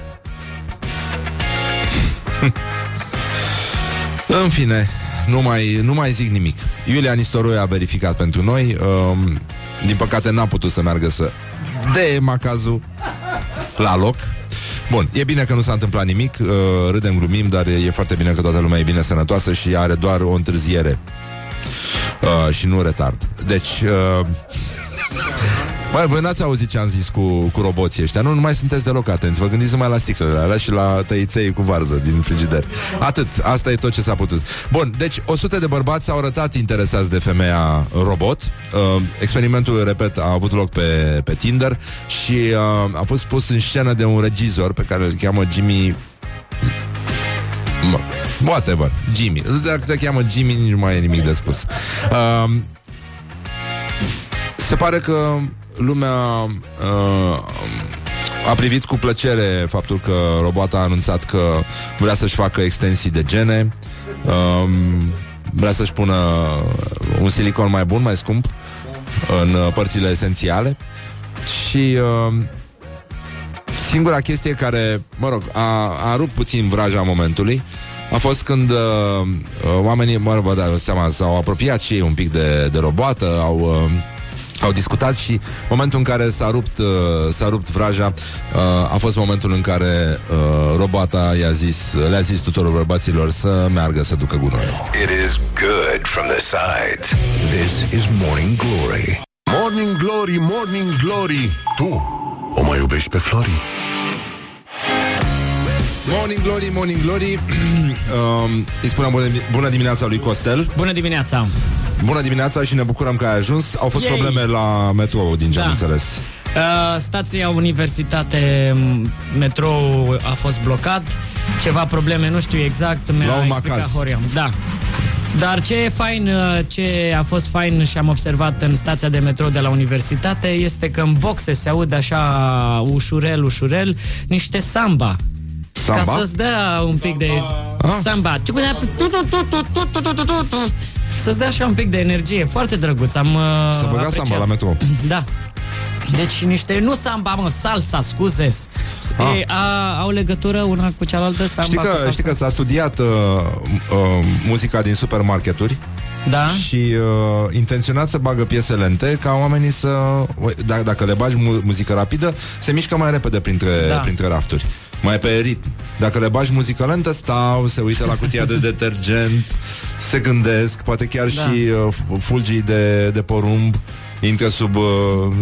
În fine, nu mai, nu mai zic nimic. Iulia Nistoroi a verificat pentru noi. Um, din păcate n-a putut să meargă să de macazul la loc. Bun, e bine că nu s-a întâmplat nimic, uh, râdem, glumim, dar e foarte bine că toată lumea e bine sănătoasă și are doar o întârziere uh, și nu retard. Deci, uh, Băi, voi n-ați auzit ce am zis cu, cu roboții ăștia? Nu, nu mai sunteți deloc atenți. Vă gândiți numai la sticlele alea și la tăiței cu varză din frigider Atât, asta e tot ce s-a putut. Bun, deci 100 de bărbați s-au arătat interesați de femeia robot. Uh, Experimentul, repet, a avut loc pe, pe Tinder Și uh, a fost pus în scenă de un regizor Pe care îl cheamă Jimmy Whatever, Jimmy. Dacă te cheamă Jimmy, nici nu mai e nimic de spus. Uh, Se pare că lumea uh, a privit cu plăcere faptul că robota a anunțat că vrea să-și facă extensii de gene, uh, vrea să-și pună un silicon mai bun, mai scump în părțile esențiale. Și uh, singura chestie care, mă rog, a, a rupt puțin vraja momentului a fost când uh, oamenii, mă rog, vă dați seama, s-au apropiat și ei un pic de, de roboată, au... Uh, au discutat și momentul în care s-a rupt, uh, s-a rupt vraja uh, a fost momentul în care uh, robota i-a zis, le-a zis tuturor bărbaților să meargă să ducă gunoiul.
It is good from the sides. This is Morning Glory. Morning Glory, Morning Glory. Tu o mai iubești pe Flori?
Morning Glory, Morning Glory um, Îi spunem bună, bună dimineața lui Costel
Bună dimineața!
Bună dimineața și ne bucurăm că ai ajuns Au fost
Yay!
probleme la metrou, din ce
Da.
am înțeles
Uh, stația Universitate m, metrou a fost blocat, ceva probleme, nu știu exact, mi-a
La un
explicat
macaz.
Horia. Da. Dar ce e fain, uh, ce a fost fain și am observat în stația de metrou de la universitate este că în boxe se aude așa ușurel, ușurel, niște samba.
Samba?
Ca să-ți dea un pic de samba. Să-ți dea așa un pic de energie. Foarte drăguț. Am uh,
Să băga
apreciat.
samba la metrou
Da. Deci niște, nu samba, mă, salsa, scuze
Ah.
e, a, Au legătură una cu cealaltă samba
Știi
cu
că,
salsa?
știi că s-a studiat uh, uh, muzica din supermarketuri
Da?
și uh, intenționat să bagă piese lente ca oamenii să... Dacă, dacă le bagi mu- muzică rapidă, se mișcă mai repede printre,
Da.
printre rafturi. Mai pe ritm. Dacă le bagi muzică lentă, stau, se uită la cutia de detergent, se gândesc, poate chiar
Da.
și uh, fulgii de, de porumb intră sub uh,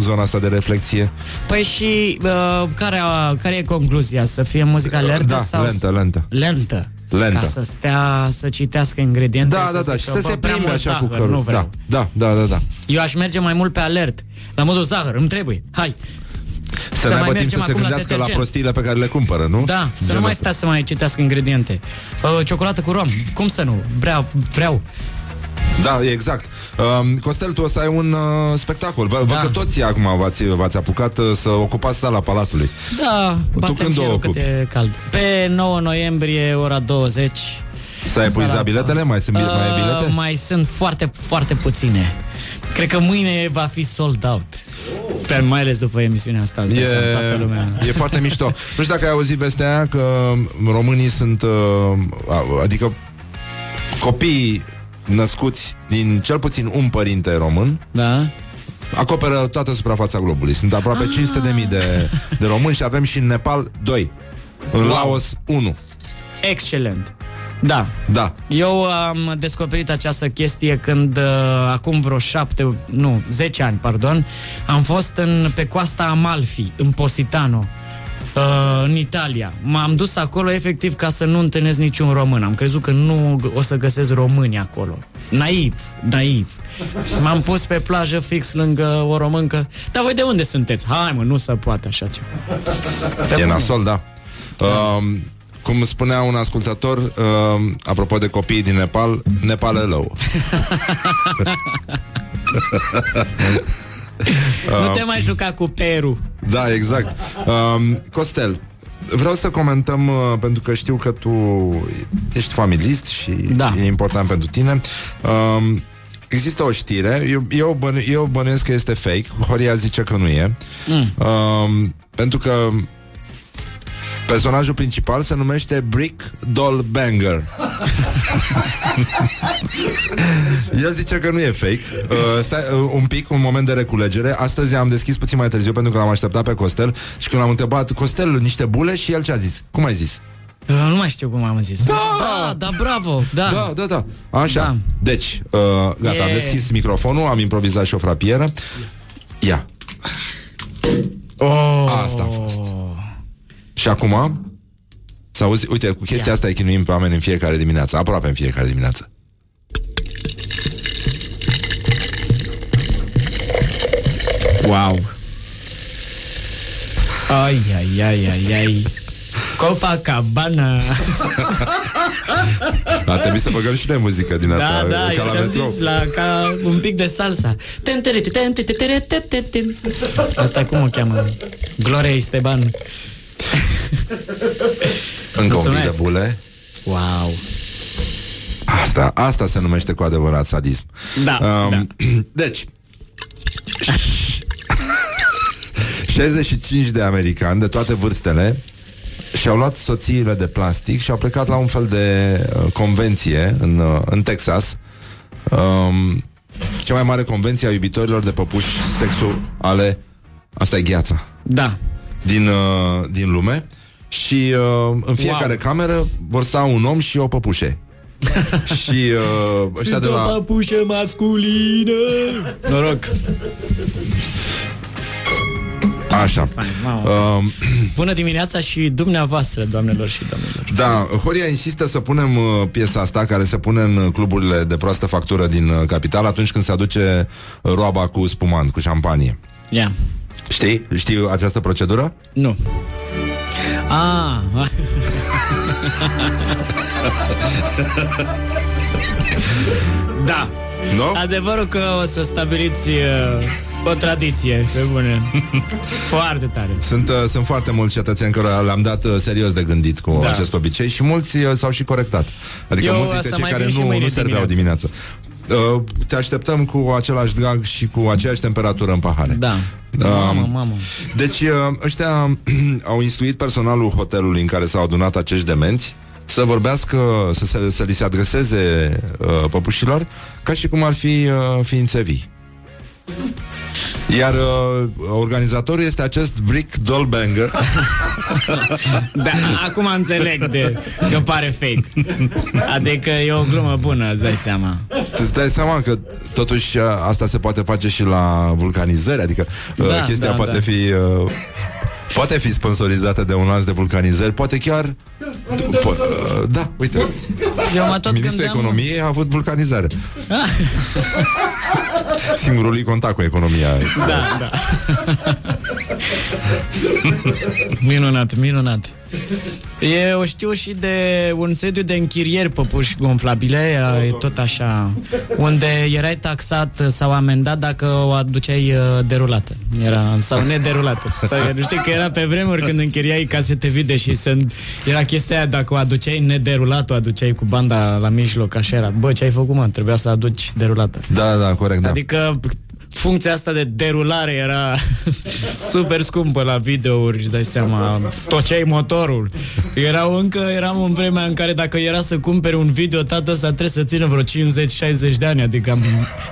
zona asta de reflexie.
Păi și uh, care, a, care e concluzia? Să fie muzica lentă?
Da,
sau
lentă, lentă.
Lentă.
Lentă.
Ca să stea, să citească ingrediente
Da, da, da, și să
bă,
se
prea
plimbe
mult
așa cu
zahăr,
cărul.
nu vreau.
Da, da, da, da, da.
Eu aș merge mai mult pe alert. La modul zahăr, îmi trebuie. Hai.
Să,
Să
să
mai
n-aibă timp
mergem
să se
acum la
gândească la,
detergent.
prostiile pe care le cumpără, nu?
Da, să nu
Genul
mai
ăsta.
stea să mai citească ingrediente. Uh, ciocolată cu rom. Cum să nu? Vreau, vreau.
Da, exact. Um, Costel, tu o să ai un uh, spectacol. Vă, da. văd
Da.
că toți acum v-ați, v-ați apucat uh, să ocupați sala Palatului.
Da, batem
când
și
o
eu
ocupi?
cât e cald. Pe 9 noiembrie, ora 20.
S-a epuizat
Sala-
biletele? Mai sunt bi- mai e
Uh,
bilete?
Mai sunt foarte, foarte puține. Cred că mâine va fi sold out. Pe, mai ales după emisiunea asta. îți dai seama, toată lumea.
E, e foarte mișto. Nu știu dacă ai auzit vestea aia că românii sunt, uh, a- adică copiii născuți din cel puțin un părinte român
Da?
acoperă toată suprafața globului. Sunt aproape 500 de mii de, de români și avem și în Nepal 2. În
Wow.
Laos 1.
Excelent. Da.
Da.
Eu am descoperit această chestie când uh, acum vreo șapte, nu, 10 ani, pardon, am fost în, pe coasta Amalfi, în Positano, uh, în Italia. M-am dus acolo efectiv ca să nu întâlnesc niciun român. Am crezut că nu o să găsesc români acolo. Naiv, naiv. M-am pus pe plajă fix lângă o româncă. Dar voi de unde sunteți? Hai mă, nu se poate așa ceva. Pe
E
bune.
nasol, da. Um, cum spunea un ascultător, um, apropo de copiii din Nepal, Nepal hello.
Nu te mai juca cu Peru.
Da, exact. Um, Costel, vreau să comentăm, uh, pentru că știu că tu ești familist și
Da.
e important pentru tine. Um, există o știre, eu, eu, bănu- eu bănuiesc că este fake, Horia zice că nu e, mm. um, pentru că personajul principal se numește Brick Doll Banger. El zice că nu e fake. Uh, stai, uh, un pic, un moment de reculegere. Astăzi am deschis puțin mai târziu pentru că l-am așteptat pe Costel și când l-am întrebat Costel, niște bule și el ce a zis? Cum ai zis?
Uh, Nu mai știu cum am zis.
Da!
da, da bravo. Da.
Da, da, da. Așa.
Da.
Deci, uh, gata, am
E-
deschis microfonul, am improvizat și o frapieră. Ia.
Oh.
Asta a fost. Și acum să auzi, uite, cu chestia asta îi chinuim pe oameni în fiecare dimineață, aproape în fiecare dimineață.
Wow. Ai, ai, ai, ai, ai. Copacabana.
Ar trebui să băgăm și noi muzică din asta,
Da, da,
ca
eu
la
ți-am
metrou.
zis la, ca un pic de salsa. Ten, tere, ten, te, te, tere, te, te, te. Asta cum o cheamă? Gloria Esteban.
Încă un pic de
Mulțumesc.
bule.
Wow.
Asta, asta se numește cu adevărat sadism.
Da, da.
Deci, 65 de americani de toate vârstele și-au luat soțiile de plastic și au plecat la un fel de uh, convenție în, uh, în Texas. Um, cea mai mare convenție a iubitorilor de păpuși sexuale. Asta e gheața
Da.
Din, uh, din lume și uh, în fiecare
Wow.
cameră vor sta un om și o păpușe. și uh, ăștia de la...
păpușă masculină. Noroc.
Așa.
Fain, mamă.
Uh,
Bună dimineața și dumneavoastră, doamnelor și domnilor.
da, Horia insistă să punem uh, piesa asta care se pune în cluburile de proastă factură din uh, capital atunci când se aduce roaba cu spumant, cu șampanie.
Ia.
Știi? Știi această procedură?
Nu. Ah. da.
Nu?
Adevărul că o să stabiliți uh, o tradiție, pe bune. Foarte tare.
Sunt, uh, sunt foarte mulți cetățeni care le-am dat uh, serios de gândit cu
Da.
acest obicei și mulți uh, s-au și corectat. Adică
Eu
mulți
o
dintre
să
cei
mai
care
vin și
nu,
mâine
nu serveau dimineața. Uh, te așteptăm cu același drag și cu aceeași temperatură în pahare.
Da.
Um,
Mamă, mamă.
Deci uh, ăștia au instruit personalul hotelului în care s-au adunat acești demenți să vorbească, să, se, să li se adreseze uh, păpușilor ca și cum ar fi uh, ființe vii. Iar uh, organizatorul este acest Brick Dollbanger
Da, acum înțeleg de, că pare fake. Adică e o glumă bună, îți dai seama.
Îți dai seama că totuși uh, asta se poate face și la vulcanizări Adică uh,
Da,
chestia
da,
poate
da.
fi uh, Poate fi sponsorizată de un lanț de vulcanizări Poate chiar po- uh, Da, uite
Eu mă tot
Ministrul
gândeam...
Economiei a avut vulcanizare Singurul lui contact cu economia
Da, da. minunat, minunat. Eu știu și de un sediu de închirieri păpuși gonflabile, e tot așa, unde erai taxat sau amendat dacă o aduceai uh, derulată. Era, sau nederulată. Sau, nu știi că era pe vremuri când închiriai casete video și sunt, era chestia aia, dacă o aduceai nederulată, o aduceai cu banda la mijloc, așa era. Bă, ce ai făcut, mă? Trebuia să aduci derulată.
Da, da, corect, da
Adică funcția asta de derulare era super scumpă la videouri, îți dai seama, toceai motorul. Erau încă, eram în vremea în care dacă era să cumperi un video, tată ăsta trebuie să țină vreo 50-60 de ani, adică am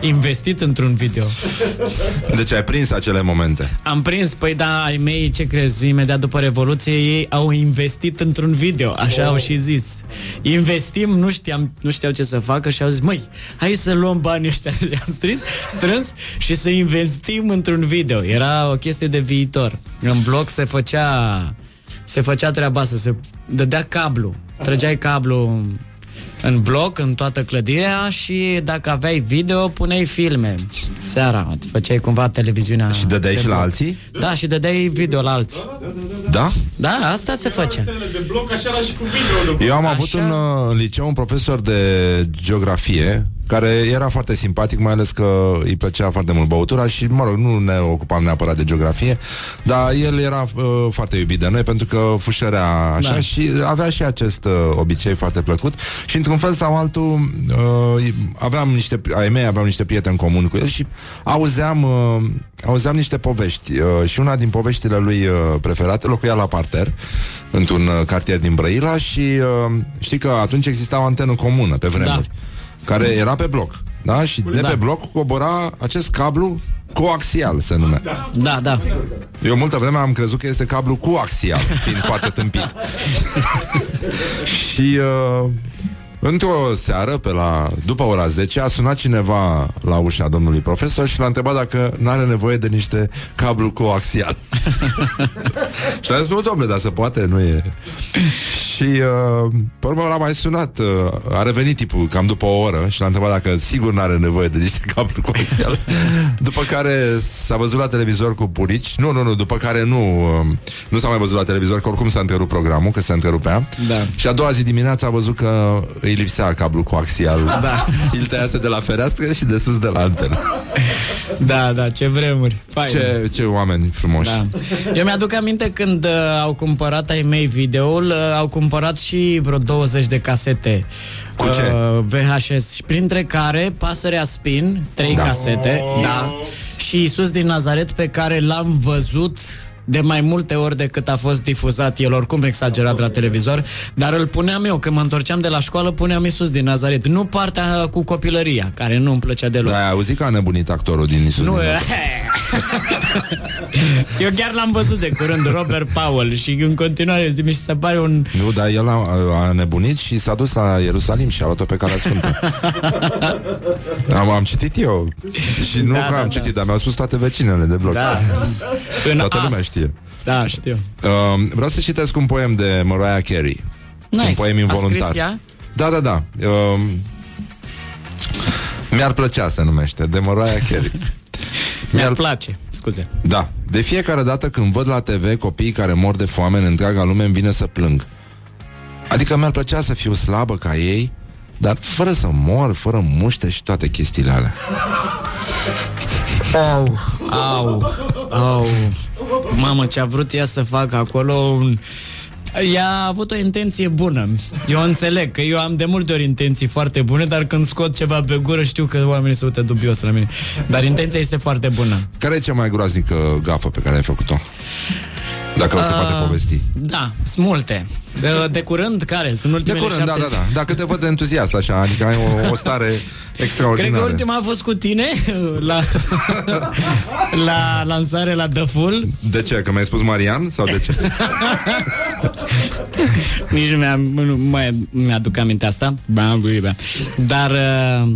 investit într-un video.
Deci ai prins acele momente
Am prins, păi da, ai mei, ce crezi, imediat după Revoluție, ei au investit într-un video, așa oh. au și zis. Investim, nu știam, nu știau ce să facă și au zis, măi, hai să luăm banii ăștia de strâns, strâns și să investim într-un video. Era o chestie de viitor. În bloc se făcea, se făcea treaba asta, se dădea cablu. Trăgeai cablu în bloc, în toată clădirea și dacă aveai video, puneai filme. Seara, îți făceai cumva televiziunea.
Și dădeai
pe
și la
bloc.
alții?
Da, și dădeai video la alții.
Da?
Da, asta se făcea.
de bloc, așa era și cu video.
Eu am avut
Așa?
în, uh, în liceu un profesor de geografie care era foarte simpatic, mai ales că îi plăcea foarte mult băutura și, mă rog, nu ne ocupam neapărat de geografie, dar el era uh, foarte iubit de noi pentru că fușărea așa
Da.
și avea și acest uh, obicei foarte plăcut și într-un fel sau altul uh, aveam niște, ai mei aveau niște prieteni comuni cu el și auzeam, uh, auzeam niște povești uh, și una din poveștile lui uh, preferate locuia la parter într-un uh, cartier din Brăila și uh, știi că atunci exista o antenă comună pe vremuri care era pe bloc. Da? Și de
Da.
pe bloc cobora acest cablu coaxial, se numea.
Da, da.
Eu multă vreme am crezut că este cablu coaxial, fiind foarte tâmpit. și uh, Într-o seară, pe la, după ora 10, a sunat cineva la ușa domnului profesor și l-a întrebat dacă nu are nevoie de niște cablu coaxial. și a zis, nu, domnule, dar se poate, nu e... Și, uh, pe urmă, l-a mai sunat. Uh, a revenit tipul cam după o oră și l-a întrebat dacă sigur nu are nevoie de niște cablu coaxial. după care s-a văzut la televizor cu purici. Nu, nu, nu, după care nu, uh, nu s-a mai văzut la televizor, că oricum s-a întrerupt programul, că se întrerupea.
Da.
Și a doua zi dimineața a văzut că îi lipsea cablu coaxial. Da. Îl tăiase de la fereastră și de sus de la antenă.
Da, da, ce vremuri. Fain.
Ce, ce oameni frumoși.
Da. Eu mi-aduc aminte când uh, au cumpărat ai mei videoul, uh, au cumpărat și vreo 20 de casete.
Cu ce?
Uh, VHS, și printre care Pasărea Spin, trei
Da.
casete, da. Și Isus din Nazaret pe care l-am văzut de mai multe ori decât a fost difuzat el, oricum exagerat la televizor, dar îl puneam eu, când mă întorceam de la școală, puneam Isus din Nazaret. Nu partea cu copilăria, care nu îmi plăcea deloc.
Da, ai auzit că a nebunit actorul din Isus
Nu,
din Nazaret?
eu chiar l-am văzut de curând, Robert Powell, și în continuare mi se pare un...
Nu, dar el a, a nebunit și s-a dus la Ierusalim și a luat-o pe calea sfântă. am, am citit eu. Și nu
Da,
că
da,
am
da.
citit, dar mi-au spus toate vecinele de bloc.
Da. În
Toată
as.
Lumea știe.
Da, știu.
Uh, vreau să citesc un poem de Mariah Carey.
Nice.
Un poem
A
involuntar.
scris ea?
Da, da, da. Uh, mi-ar plăcea se numește, de Mariah Carey.
Mi-ar place, scuze.
Da. De fiecare dată când văd la TV copii care mor de foame în întreaga lume, îmi vine să plâng. Adică mi-ar plăcea să fiu slabă ca ei, dar fără să mor, fără muște și toate chestiile alea.
Au, au, au. Mamă, ce a vrut ea să facă acolo un... Ea a avut o intenție bună. Eu înțeleg că eu am de multe ori intenții foarte bune, dar când scot ceva pe gură știu că oamenii se uită dubios la mine. Dar intenția este foarte bună.
Care e cea mai groaznică gafă pe care ai făcut-o? Dacă o se poate povesti.
Da, sunt multe. De, de curând, care? Sunt
De
ultimele
curând, da,
șapte
da, da. Dacă te văd entuziast așa, adică ai o, o stare
Cred
extraordinară.
că ultima a fost cu tine la, la lansare la The Full.
De ce? Că mi-ai spus Marian? Sau de ce?
Nici nu mi-am, nu mai mi-aduc aminte asta. Ba, bui, ba. Dar uh,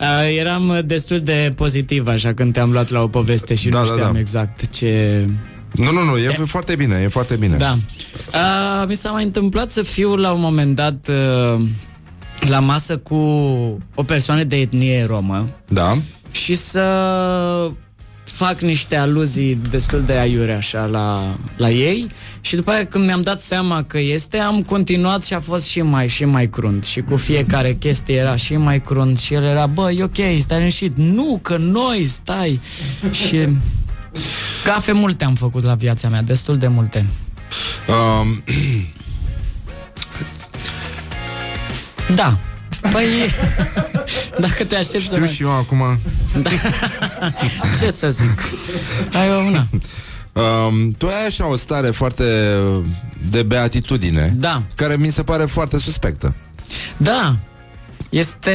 uh, eram destul de pozitiv așa când te-am luat la o poveste și
Da,
nu
da,
știam
da.
exact ce...
Nu, nu, nu, e foarte bine, e foarte bine.
Da. Uh, mi s-a mai întâmplat să fiu la un moment dat uh, la masă cu o persoană de etnie romă
Da?
și să fac niște aluzii destul de aiure așa la, la ei și după aia când mi-am dat seama că este, am continuat și a fost și mai și mai crunt și cu fiecare chestie era și mai crunt și el era, bă, e ok, stai liniștit, nu, că noi, stai și gafe multe am făcut la viața mea, destul de multe.
Um,
Da, păi dacă te aștepți să...
știu și eu acum
Da. Ce să zic? Ai o una.
um, Tu ai așa o stare foarte de beatitudine
Da.
Care mi se pare foarte suspectă
Da. Este...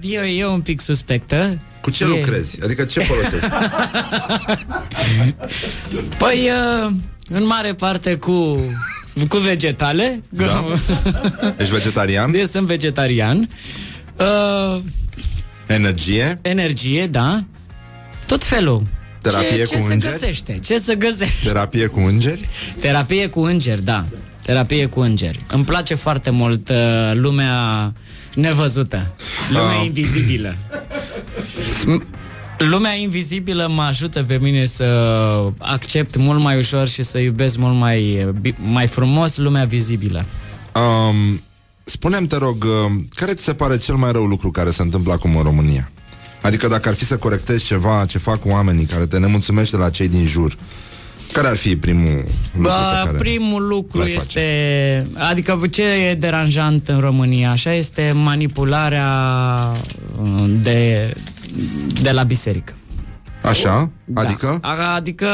E, e un pic suspectă.
Cu ce
e...
lucrezi? Adică ce folosești?
Păi, uh, în mare parte cu, cu vegetale.
Da? Ești vegetarian?
Eu sunt vegetarian. Uh,
Energie?
energie, da. Tot felul.
Terapie
ce,
cu
ce se
îngeri?
găsește? Ce se găsește?
Terapie cu îngeri?
Terapie cu îngeri, da. Terapie cu îngeri. Îmi place foarte mult uh, lumea nevăzută. Lumea
Ah.
invizibilă. M- Lumea invizibilă mă ajută pe mine să accept mult mai ușor și să iubesc mult mai, bi- mai frumos lumea vizibilă.
Um, Spune-mi, te rog, uh, care ți se pare cel mai rău lucru care se întâmplă acum în România? Adică dacă ar fi să corectezi ceva ce fac oamenii care te nemulțumește la cei din jur, care ar fi primul lucru
Bă,
pe care...
primul lucru
l-ai
este... Adică ce e deranjant în România? Așa este manipularea uh, de, de la biserică.
Așa? Adică?
Da. Adică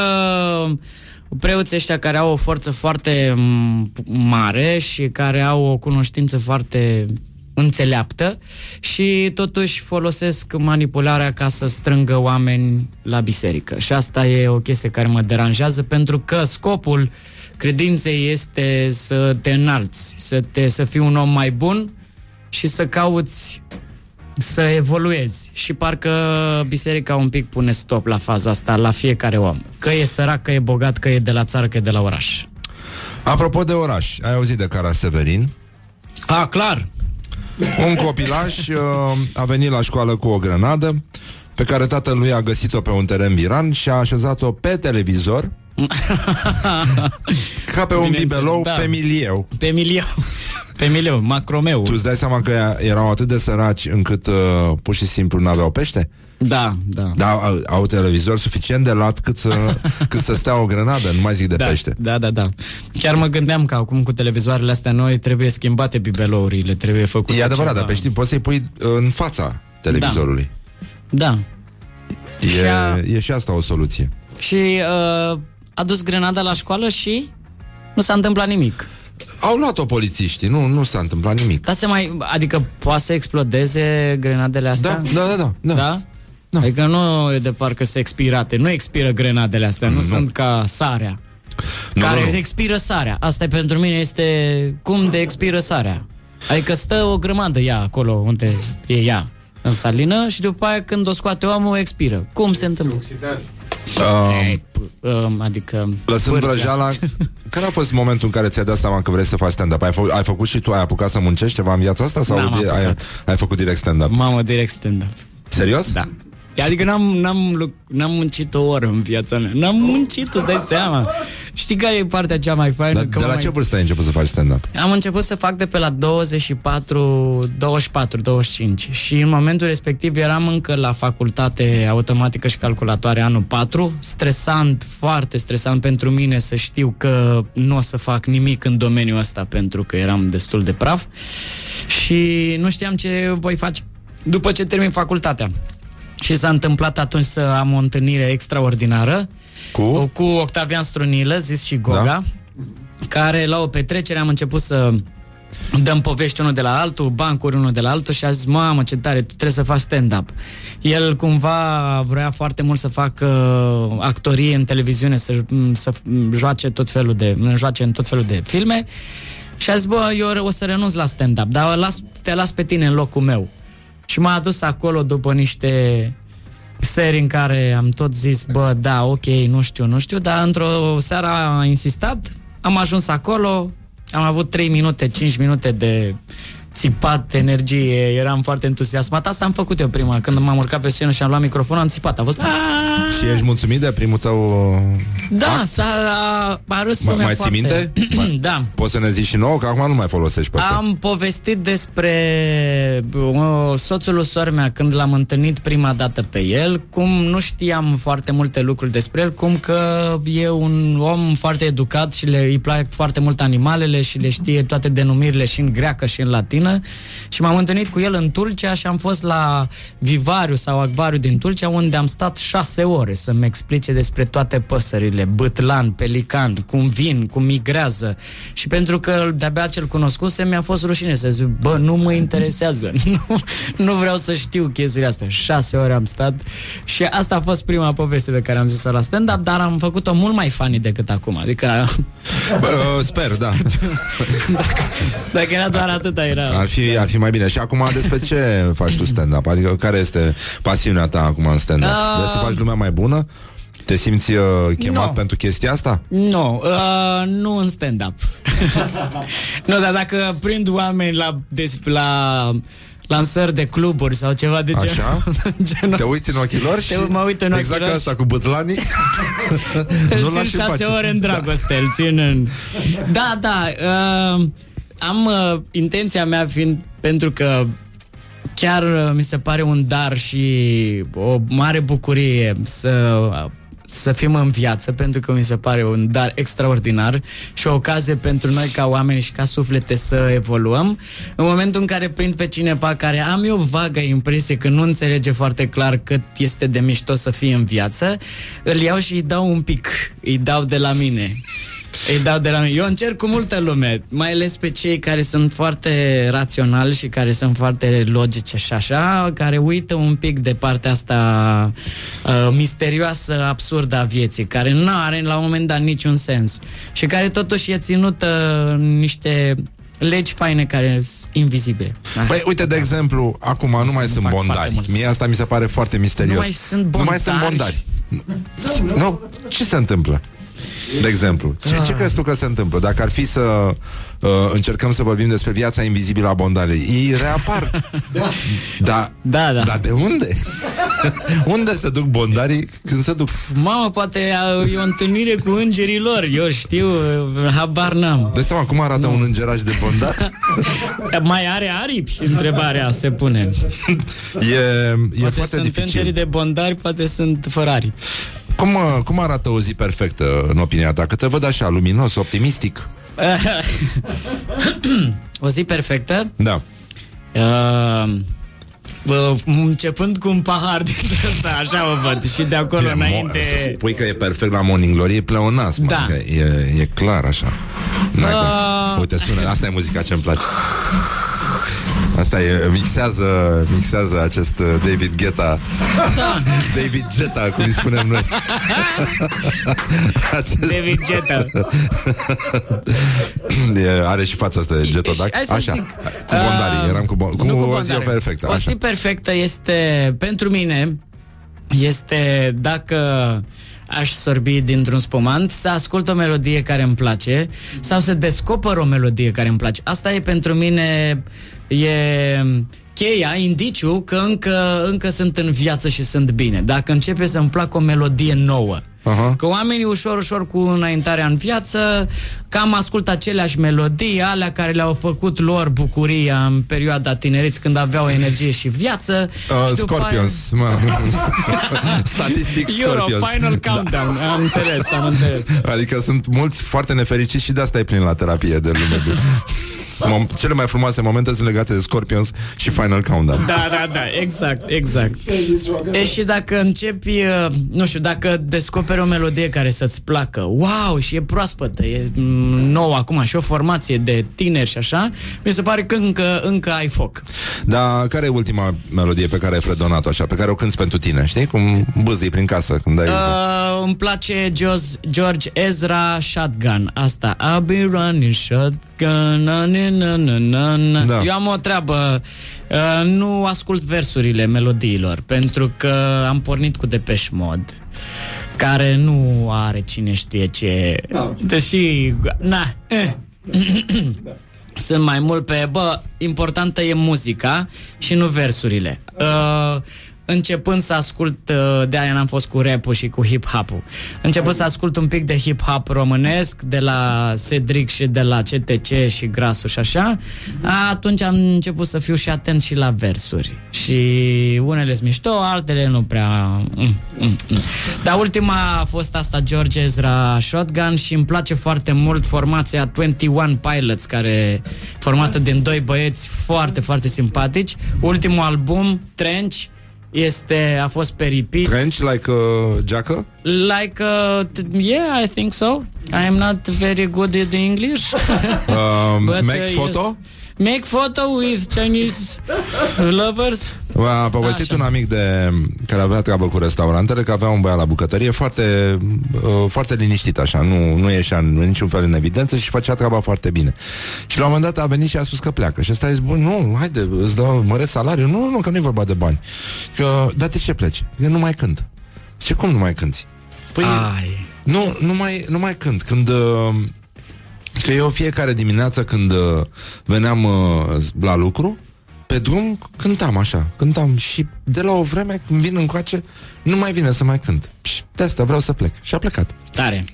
preoții ăștia care au o forță foarte m, mare și care au o cunoștință foarte înțeleaptă și totuși folosesc manipularea ca să strângă oameni la biserică. Și asta e o chestie care mă deranjează pentru că scopul credinței este să te înalți, să, te, să fii un om mai bun și să cauți să evoluezi. Și parcă biserica un pic pune stop la faza asta, la fiecare om. Că e sărac, că e bogat, că e de la țară, că e de la oraș.
Apropo de oraș, ai auzit de Cara Severin?
A, clar.
Un copilaș uh, a venit la școală cu o grenadă pe care tatălui a găsit-o pe un teren viran și a așezat-o pe televizor ca pe un bibelou
da.
pe milieu.
Pe milieu. Pe milieu, macromeu.
Tu îți dai seama că erau atât de săraci încât uh, pur și simplu nu aveau pește?
Da, da.
Dar au, au televizor suficient de lat cât să, cât să stea o grenadă, nu mai zic de
da,
pește.
Da, da, da. Chiar mă gândeam că acum cu televizoarele astea noi trebuie schimbate bibelourile, trebuie făcut
E adevărat, dar peștii poți să-i pui uh, în fața televizorului.
Da.
E,
Și a-
e și asta o soluție.
Și uh, a dus grenada la școală și nu s-a întâmplat nimic.
Au luat-o polițiștii, nu, nu s-a întâmplat nimic.
Dar se mai, adică poate să explodeze grenadele astea?
Da, da, da, da. da.
Da?
Da.
Adică nu e de parcă se expirate, nu expiră grenadele astea, nu,
Nu.
sunt ca sarea.
Nu,
care
nu, nu.
expiră sarea. Asta e pentru mine este cum de expiră sarea. Adică stă o grămadă ea acolo unde e ea în salină și după aia când o scoate omul expiră. Cum se întâmplă?
Um,
Um, adică
Lăsând
pârga.
vrăjeala, care a fost momentul în care ți-ai dat seama că vrei să faci stand-up? Ai, fă, ai făcut și tu, ai apucat să muncești ceva în viața asta? Sau
N-am
ai,
apucat.
ai făcut direct stand-up?
Mamă, direct stand-up.
Serios?
Da. Adică n-am, n-am, luc- n-am muncit o oră în viața mea. N-am muncit, îți dai seama. Știi care e partea cea mai faină?
Dar
Că
de
mă
la
mai...
ce vârstă ai început să faci stand-up?
Am început să fac de pe la 24, 24, 25 și în momentul respectiv eram încă la facultate automatică și calculatoare anul 4, stresant, foarte stresant pentru mine să știu că nu o să fac nimic în domeniul ăsta pentru că eram destul de praf și nu știam ce voi face după ce termin facultatea. Și s-a întâmplat atunci să am o întâlnire extraordinară
Cu?
cu Octavian Strunilă, zis și Goga,
Da.
care la o petrecere am început să dăm povești unul de la altul, bancuri unul de la altul și a zis, mamă, ce tare, tu trebuie să faci stand-up. El cumva vrea foarte mult să facă actorie în televiziune, să, să joace tot felul de, joace în tot felul de filme și a zis, bă, eu o să renunț la stand-up, dar las, te las pe tine în locul meu. Și m-a adus acolo după niște serii în care am tot zis, bă, da, ok, nu știu, nu știu, dar într-o seară a insistat, am ajuns acolo, am avut 3 minute, 5 minute de țipat, energie, eram foarte entuziasmat. Asta am făcut eu prima, când m-am urcat pe scenă și am luat microfonul, am țipat, a fost... "Aaaa!"
Și ești mulțumit de primul tău...
Da, s-a a, a râs
Mai-
lumea
mai ții
foarte...
minte?
da.
Poți să ne zici și nouă, că acum nu mai folosești pe asta.
Am povestit despre uh, soțul lui sora mea când l-am întâlnit prima dată pe el, cum nu știam foarte multe lucruri despre el, cum că e un om foarte educat și le, îi plac foarte mult animalele și le știe toate denumirile și în greacă și în latină și m-am întâlnit cu el în Tulcea și am fost la Vivariu sau Acvariu din Tulcea unde am stat șase ore să-mi explice despre toate păsările, bătlan, pelican, cum vin, cum migrează și pentru că de-abia cel cunoscuse mi-a fost rușine să zic, bă, nu mă interesează, nu, nu vreau să știu chestiile astea. Șase ore am stat și asta a fost prima poveste pe care am zis-o la stand-up, dar am făcut-o mult mai funny decât acum. Adică
Bă, sper, da.
dacă era doar atâta era...
Ar fi, ar fi mai bine. Și acum despre ce faci tu stand-up? Adică care este pasiunea ta acum în stand-up?
Ah.
Vrei să faci lumea mai bună? Te simți uh, chemat
No.
pentru chestia asta?
Nu, uh, nu în stand-up. nu, dar dacă prind oameni la, des, la lansări de cluburi sau ceva de genul,
Așa?
genul
Te uiți în ochii lor și
Te- mă uit în ochii
exact
lor
ca asta
și-
cu bătlanii
Îl
Nu
țin
l-aș și
șase
face.
ore în dragoste, îl țin în... Da, da, uh, am uh, intenția mea fiind pentru că chiar uh, mi se pare un dar și o mare bucurie să să fim în viață, pentru că mi se pare un dar extraordinar și o ocazie pentru noi ca oameni și ca suflete să evoluăm. În momentul în care prind pe cineva care am eu vagă impresie că nu înțelege foarte clar cât este de mișto să fie în viață, îl iau și îi dau un pic, îi dau de la mine. Îi dau de la mine. Eu încerc cu multă lume, mai ales pe cei care sunt foarte raționali și care sunt foarte logice și așa, care uită un pic de partea asta uh, misterioasă, absurdă a vieții, care nu are la un moment dat niciun sens și care totuși e ținută în niște legi faine care sunt invizibile.
Păi, uite, de exemplu, acum nu mai
nu
sunt
fac foarte
bondari.
mulți.
Mie asta mi se pare foarte misterios.
Nu mai sunt
Nu mai sunt
bondari?
bondari. Nu, ce se întâmplă? De exemplu, ce, ce crezi tu că se întâmplă? Dacă ar fi să uh, încercăm să vorbim despre viața invizibilă a bondarei, ei reapar. da. Da,
Da, da.
Dar de unde? unde se duc bondarii când se duc?
Mamă, poate e o întâlnire cu îngerii lor, eu știu, habar n-am.
De seama cum arată un îngeraj de bondar?
Mai are aripi? Întrebarea se pune.
e, e
Poate
foarte
sunt
dificil.
îngerii de bondari, poate sunt fără aripi.
Cum, uh, cum arată o zi perfectă în opinia ta? Că te văd așa, luminos, optimistic.
o zi perfectă.
Da.
Uh, bă, începând cu un pahar din ăsta, așa mă văd Și de acolo
E mo- Să
înainte
spui că e perfect la Morning Glory E pleonasm
Da.
adică e, e clar așa N-ai cum.
Ah.
Uite, sună, asta e muzica ce-mi place Asta e, mixează, mixează acest uh, David Guetta
Da.
David Geta, cum îi spunem noi acest,
David Jetta
e, Are și fața asta de Getodac
Hai să
Așa,
zic,
cu bondarii
uh,
Eram cu, bon- cu,
nu
o zi
bondare.
perfectă
O
așa.
zi perfectă este Pentru mine Este dacă aș sorbi dintr-un spumant, să ascult o melodie care îmi place sau să descoper o melodie care îmi place. Asta e pentru mine e cheia, indiciu că încă, încă sunt în viață și sunt bine. Dacă începe să-mi placă o melodie nouă.
Aha.
Că oamenii ușor, ușor cu înaintarea în viață cam ascultă aceleași melodii, alea care le-au făcut lor bucuria în perioada tinereți când aveau energie și viață.
Uh,
și după
Scorpions, mă. Statistic
Aia... Euro,
Scorpions.
final countdown. Am înțeles, am înțeles.
Adică sunt mulți foarte nefericiți și de asta e plin la terapie de lume. Mom- cele mai frumoase momente sunt legate de Scorpions și Final Countdown.
Da, da, da, exact, exact. E și dacă începi, uh, nu știu, dacă descoperi o melodie care să-ți placă, wow, și e proaspătă, e mm, nouă acum și o formație de tineri și așa, mi se pare că încă, încă ai foc.
Dar care e ultima melodie pe care ai fredonat-o așa, pe care o cânti pentru tine, știi? Cum bâzii prin casă când ai...
Uh, îmi place Jos, George Ezra Shotgun Asta I'll be running shotgun na, na, na, na, na, na.
Da.
Eu am o treabă uh, Nu ascult versurile melodiilor Pentru că am pornit cu Depeche Mode Care nu are cine știe ce Deși Na eh. Sunt mai mult pe, bă, importantă e muzica și nu versurile. Uh, începând să ascult, uh, de aia n-am fost cu rap și cu hip-hop-ul, începând să ascult un pic de hip-hop românesc, de la Cedric și de la CTC și Grasu și așa, atunci am început să fiu și atent și la versuri. Și unele sunt mișto, altele nu prea... Mm, mm, mm. Dar ultima a fost asta George Ezra Shotgun și îmi place foarte mult formația 21 Pilots, care formată din doi băieți foarte, foarte simpatici. Ultimul album, Trench, este, a fost pe repeat.
Trench, like uh, Jacker?
Like, uh, t- yeah, I think so. I am not very good at English.
Um,
But,
make
uh,
photo?
yes. Make photo with Chinese lovers.
A povestit
Așa.
un amic de care avea treabă cu restaurantele, că avea un băiat la bucătărie foarte, uh, foarte liniștit așa, nu, nu ieșea în niciun fel în evidență și făcea treaba foarte bine. Și la un moment dat a venit și a spus că pleacă. Și ăsta a zis, bun, nu, haide, îți dau măresc salariul. Nu, nu, nu, că nu e vorba de bani. Că, dar de ce pleci? Eu nu mai cânt. Ce cum nu mai cânti? Păi,
Ai.
nu, nu mai, nu mai cânt. Când... Uh, Că eu fiecare dimineață când uh, veneam uh, la lucru, pe drum cântam așa, cântam și de la o vreme când vin încoace, nu mai vine să mai cânt. Și de asta vreau să plec. Și a plecat.
Tare.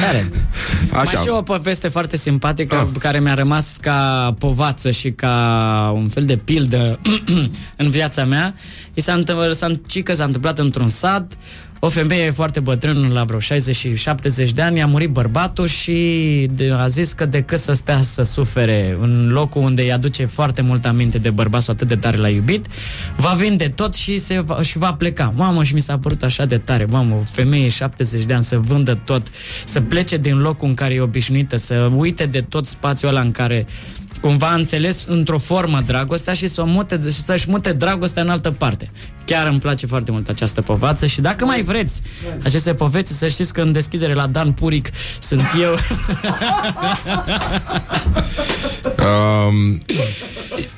Tare. Mai
Așa.
și o poveste foarte simpatică
Ah.
care mi-a rămas ca povață și ca un fel de pildă în viața mea. I s-a întâmplat, s-a, cică s-a întâmplat într-un sat, o femeie foarte bătrână, la vreo 60 și 70 de ani, i-a murit bărbatul și de, a zis că decât să stea să sufere în locul unde îi aduce foarte mult aminte de bărbatul atât de tare l-a iubit, va vinde tot și, se va, și va pleca. Mamă, și mi s-a părut așa de tare, mamă, o femeie 70 de ani să vândă tot, să plece din locul în care e obișnuită, să uite de tot spațiul ăla în care cumva a înțeles într-o formă dragostea și să o mute, și să-și mute dragostea în altă parte. Chiar îmi place foarte mult această povață și dacă mai vreți aceste poveți, să știți că în deschidere la Dan Puric sunt eu.
Um,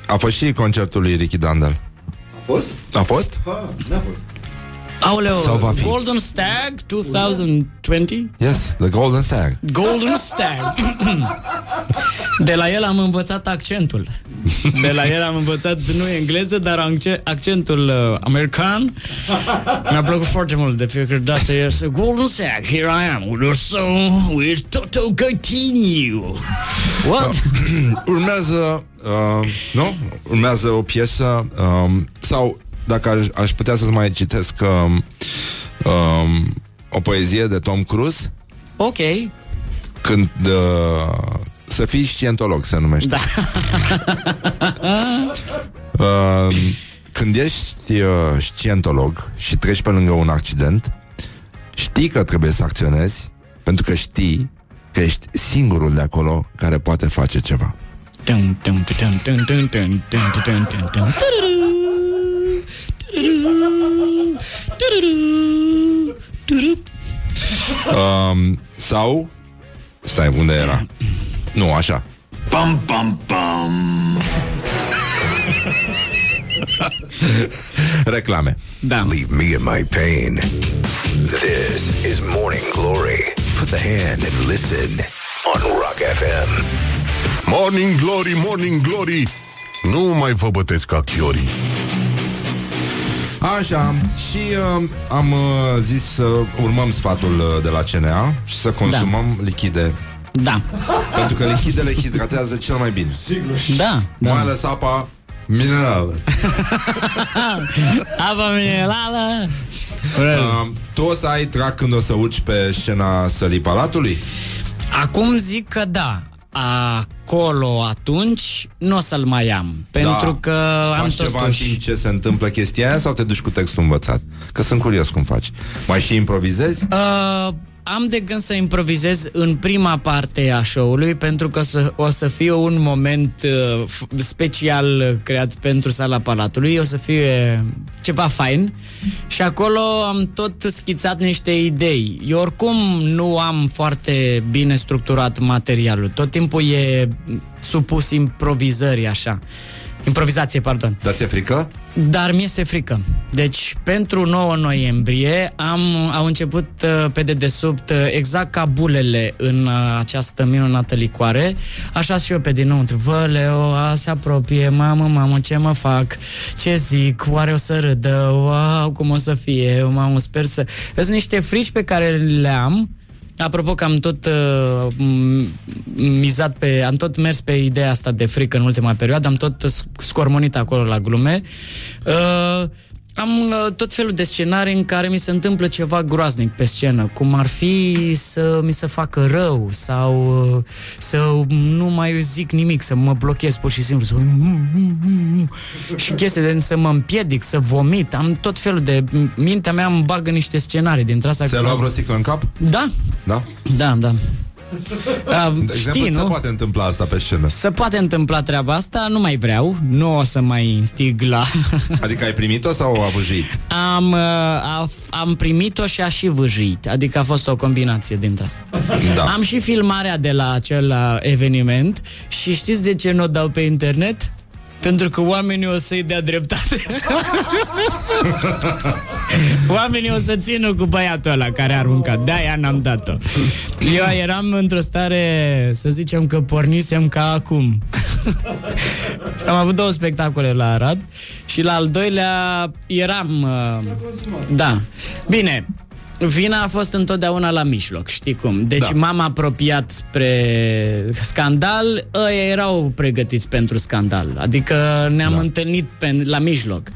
a fost și concertul lui Ricky Dandel.
A fost?
A fost?
Ha, n-a fost.
Aoleu,
Sau va fi?
Golden Stag 2020?
Yes, The Golden Stag.
Golden Stag. De la el am învățat accentul. De la el am învățat nu engleză, dar acce- accentul uh, american. Mi-a plăcut foarte mult de fiecare dată. Este Golden Stag, here I am with your song, with Toto Coutinho. What?
Urmează, uh, nu? Urmează o piesă um, sau dacă aș, aș putea să-ți mai citesc um, um, o poezie de Tom Cruise
Ok.
când uh, să fii scientolog se numește.
Da.
Uh, când ești uh, scientolog și treci pe lângă un accident, știi că trebuie să acționezi pentru că știi că ești singurul de acolo care poate face ceva.
Dun, dun, dun, dun, dun, dun, dun, dun, dun, dun, dun.
Um, sau Stai, unde era? Nu, așa
Pam, pam, pam.
Reclame
Da.
Leave me in my pain. This is Morning Glory. Put the hand and listen on Rock FM. Morning Glory, Morning Glory. Nu mai vă bătesc ca chiorii.
Așa, și uh, am uh, zis să urmăm sfatul uh, de la CNA și să consumăm da. lichide
Da.
Pentru că lichidele hidratează cel mai bine
Da.
da. Mai ales apa minerală
Apa minerală.
uh, Tu o să ai trac când o să urci pe scena sălii palatului?
Acum zic că da. Acolo atunci nu o să-l mai am. Pentru
da.
că am
faci ceva în timp
totuși...
ce se întâmplă chestia aia sau te duci cu textul învățat? Că sunt curios cum faci. Mai și improvizezi?
Uh, am de gând să improvizez în prima parte a show-ului pentru că să, o să fie un moment uh, f- special uh, creat pentru sala Palatului, o să fie ceva fain și acolo am tot schițat niște idei. Eu oricum nu am foarte bine structurat materialul, tot timpul e supus improvizării așa. Improvizație, pardon.
Dar ți-e frică?
Dar mi se frică. Deci, pentru 9 noiembrie am, au început uh, pe dedesubt uh, exact ca bulele în uh, această minunată licoare. Așa și eu pe dinăuntru. Vă, Leo, a, se apropie, mamă, mamă, ce mă fac? Ce zic? Oare o să râdă? Wow, cum o să fie? Mamă, sper să... Sunt niște frici pe care le am Apropo că am tot uh, m- mizat pe, am tot mers pe ideea asta de frică în ultima perioadă, am tot uh, scormonit acolo la glume. Uh, am uh, tot felul de scenarii în care mi se întâmplă ceva groaznic pe scenă, cum ar fi să mi se facă rău sau uh, să nu mai zic nimic, să mă blochez pur și simplu, să și chestii de să mă împiedic, să vomit. Am tot felul de... Mintea mea îmi bagă niște scenarii dintre asta.
Ți-a luat vreo sticlă în cap?
Da,
Da?
da, da. Da,
De exemplu,
știi,
se
nu?
poate întâmpla asta pe scenă
Se poate întâmpla treaba asta, nu mai vreau, nu o să mai instig la...
Adică ai primit-o sau a văjuit?
am, uh, a, am primit-o și a și vâjuit, adică a fost o combinație dintre asta.
Da.
Am și filmarea de la acel uh, eveniment și știți de ce nu o dau pe internet? Pentru că oamenii o să-i dea dreptate. oamenii o să țină cu băiatul ăla care a aruncat. De-aia n-am dat-o. Eu eram într-o stare, să zicem că pornisem ca acum. Am avut două spectacole la Arad și la al doilea eram... Uh, da. Bine, Vina a fost întotdeauna la mijloc, știi cum? Deci
Da.
da. m-am apropiat spre scandal, ăia erau pregătiți pentru scandal. Adică ne-am da. întâlnit pe, la mijloc.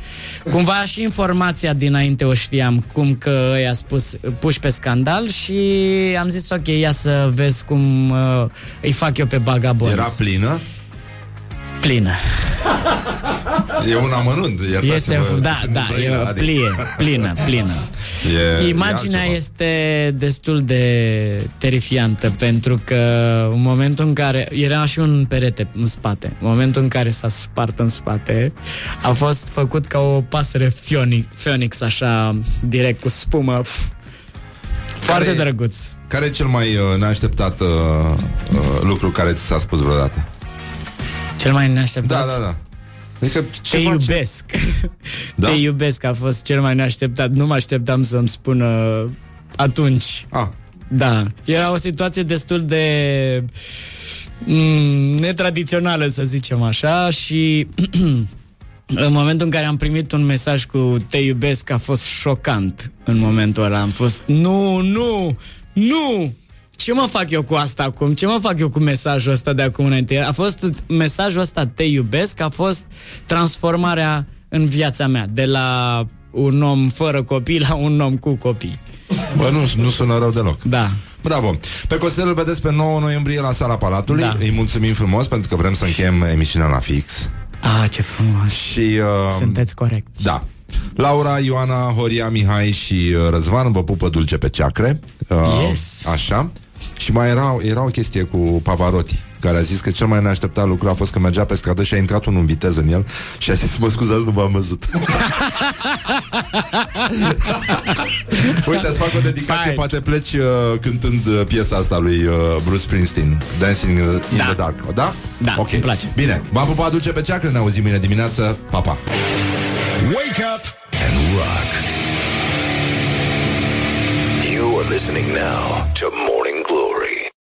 Cumva și informația dinainte o știam, cum că i-a spus puși pe scandal și am zis ok, ia să vezi cum uh, îi fac eu pe bagabonzi.
Era plină?
plină.
E un amănunt
Este,
iertați-mă,
da,
sunt
da,
în Brăila,
e
adică-
plie, plină, plină.
E-
Imaginea
e altceva.
este destul de terifiantă pentru că în momentul în care era și un perete în spate, în momentul în care s-a spart în spate, a fost făcut ca o pasăre phoenix, phoenix așa direct cu spumă. Pf, Foarte
Care-
drăguț.
Care e cel mai uh, neașteptat uh, uh, lucru care ți s-a spus vreodată?
Cel mai
Da,
neașteptat.
da, da. Adică ce
Te
faci?
iubesc.
Da?
Te iubesc a fost cel mai neașteptat. Nu mă așteptam să-mi spună atunci.
Ah,
Da. Era o situație destul de mm, netradițională, să zicem așa, și în momentul în care am primit un mesaj cu te iubesc a fost șocant în momentul ăla. Am fost, nu, nu, nu! Ce mă fac eu cu asta acum? Ce mă fac eu cu mesajul ăsta de acum înainte? A fost mesajul ăsta te iubesc, a fost transformarea în viața mea, de la un om fără copii la un om cu copii.
bă, nu, nu sună rău deloc.
Da.
Bravo! Pe Costel îl vedeți pe 9 noiembrie la Sala Palatului.
Da.
Îi mulțumim frumos pentru că vrem să încheiem emisiunea la fix.
Ah, ce frumos.
Și... Uh,
Sunteți corecți.
Da. Laura, Ioana, Horia, Mihai și uh, Răzvan vă pupă dulce pe ceacre. Uh,
Yes.
Așa. Și mai era, era o chestie cu Pavarotti care a zis că cel mai neașteptat lucru a fost că mergea pe stradă și a intrat unul în viteză în el și a zis, mă scuzați, nu v-am văzut. Uite, îți fac o dedicație,
Fine.
poate pleci uh, cântând uh, piesa asta lui uh, Bruce Springsteen, Dancing in the, in
Da.
the Dark. Da?
Da,
Ok.
îmi place.
Bine, v-am pupat dulce pe ceacră, ne auzim mâine dimineață. Pa, pa!
Wake up and rock. You are listening now to more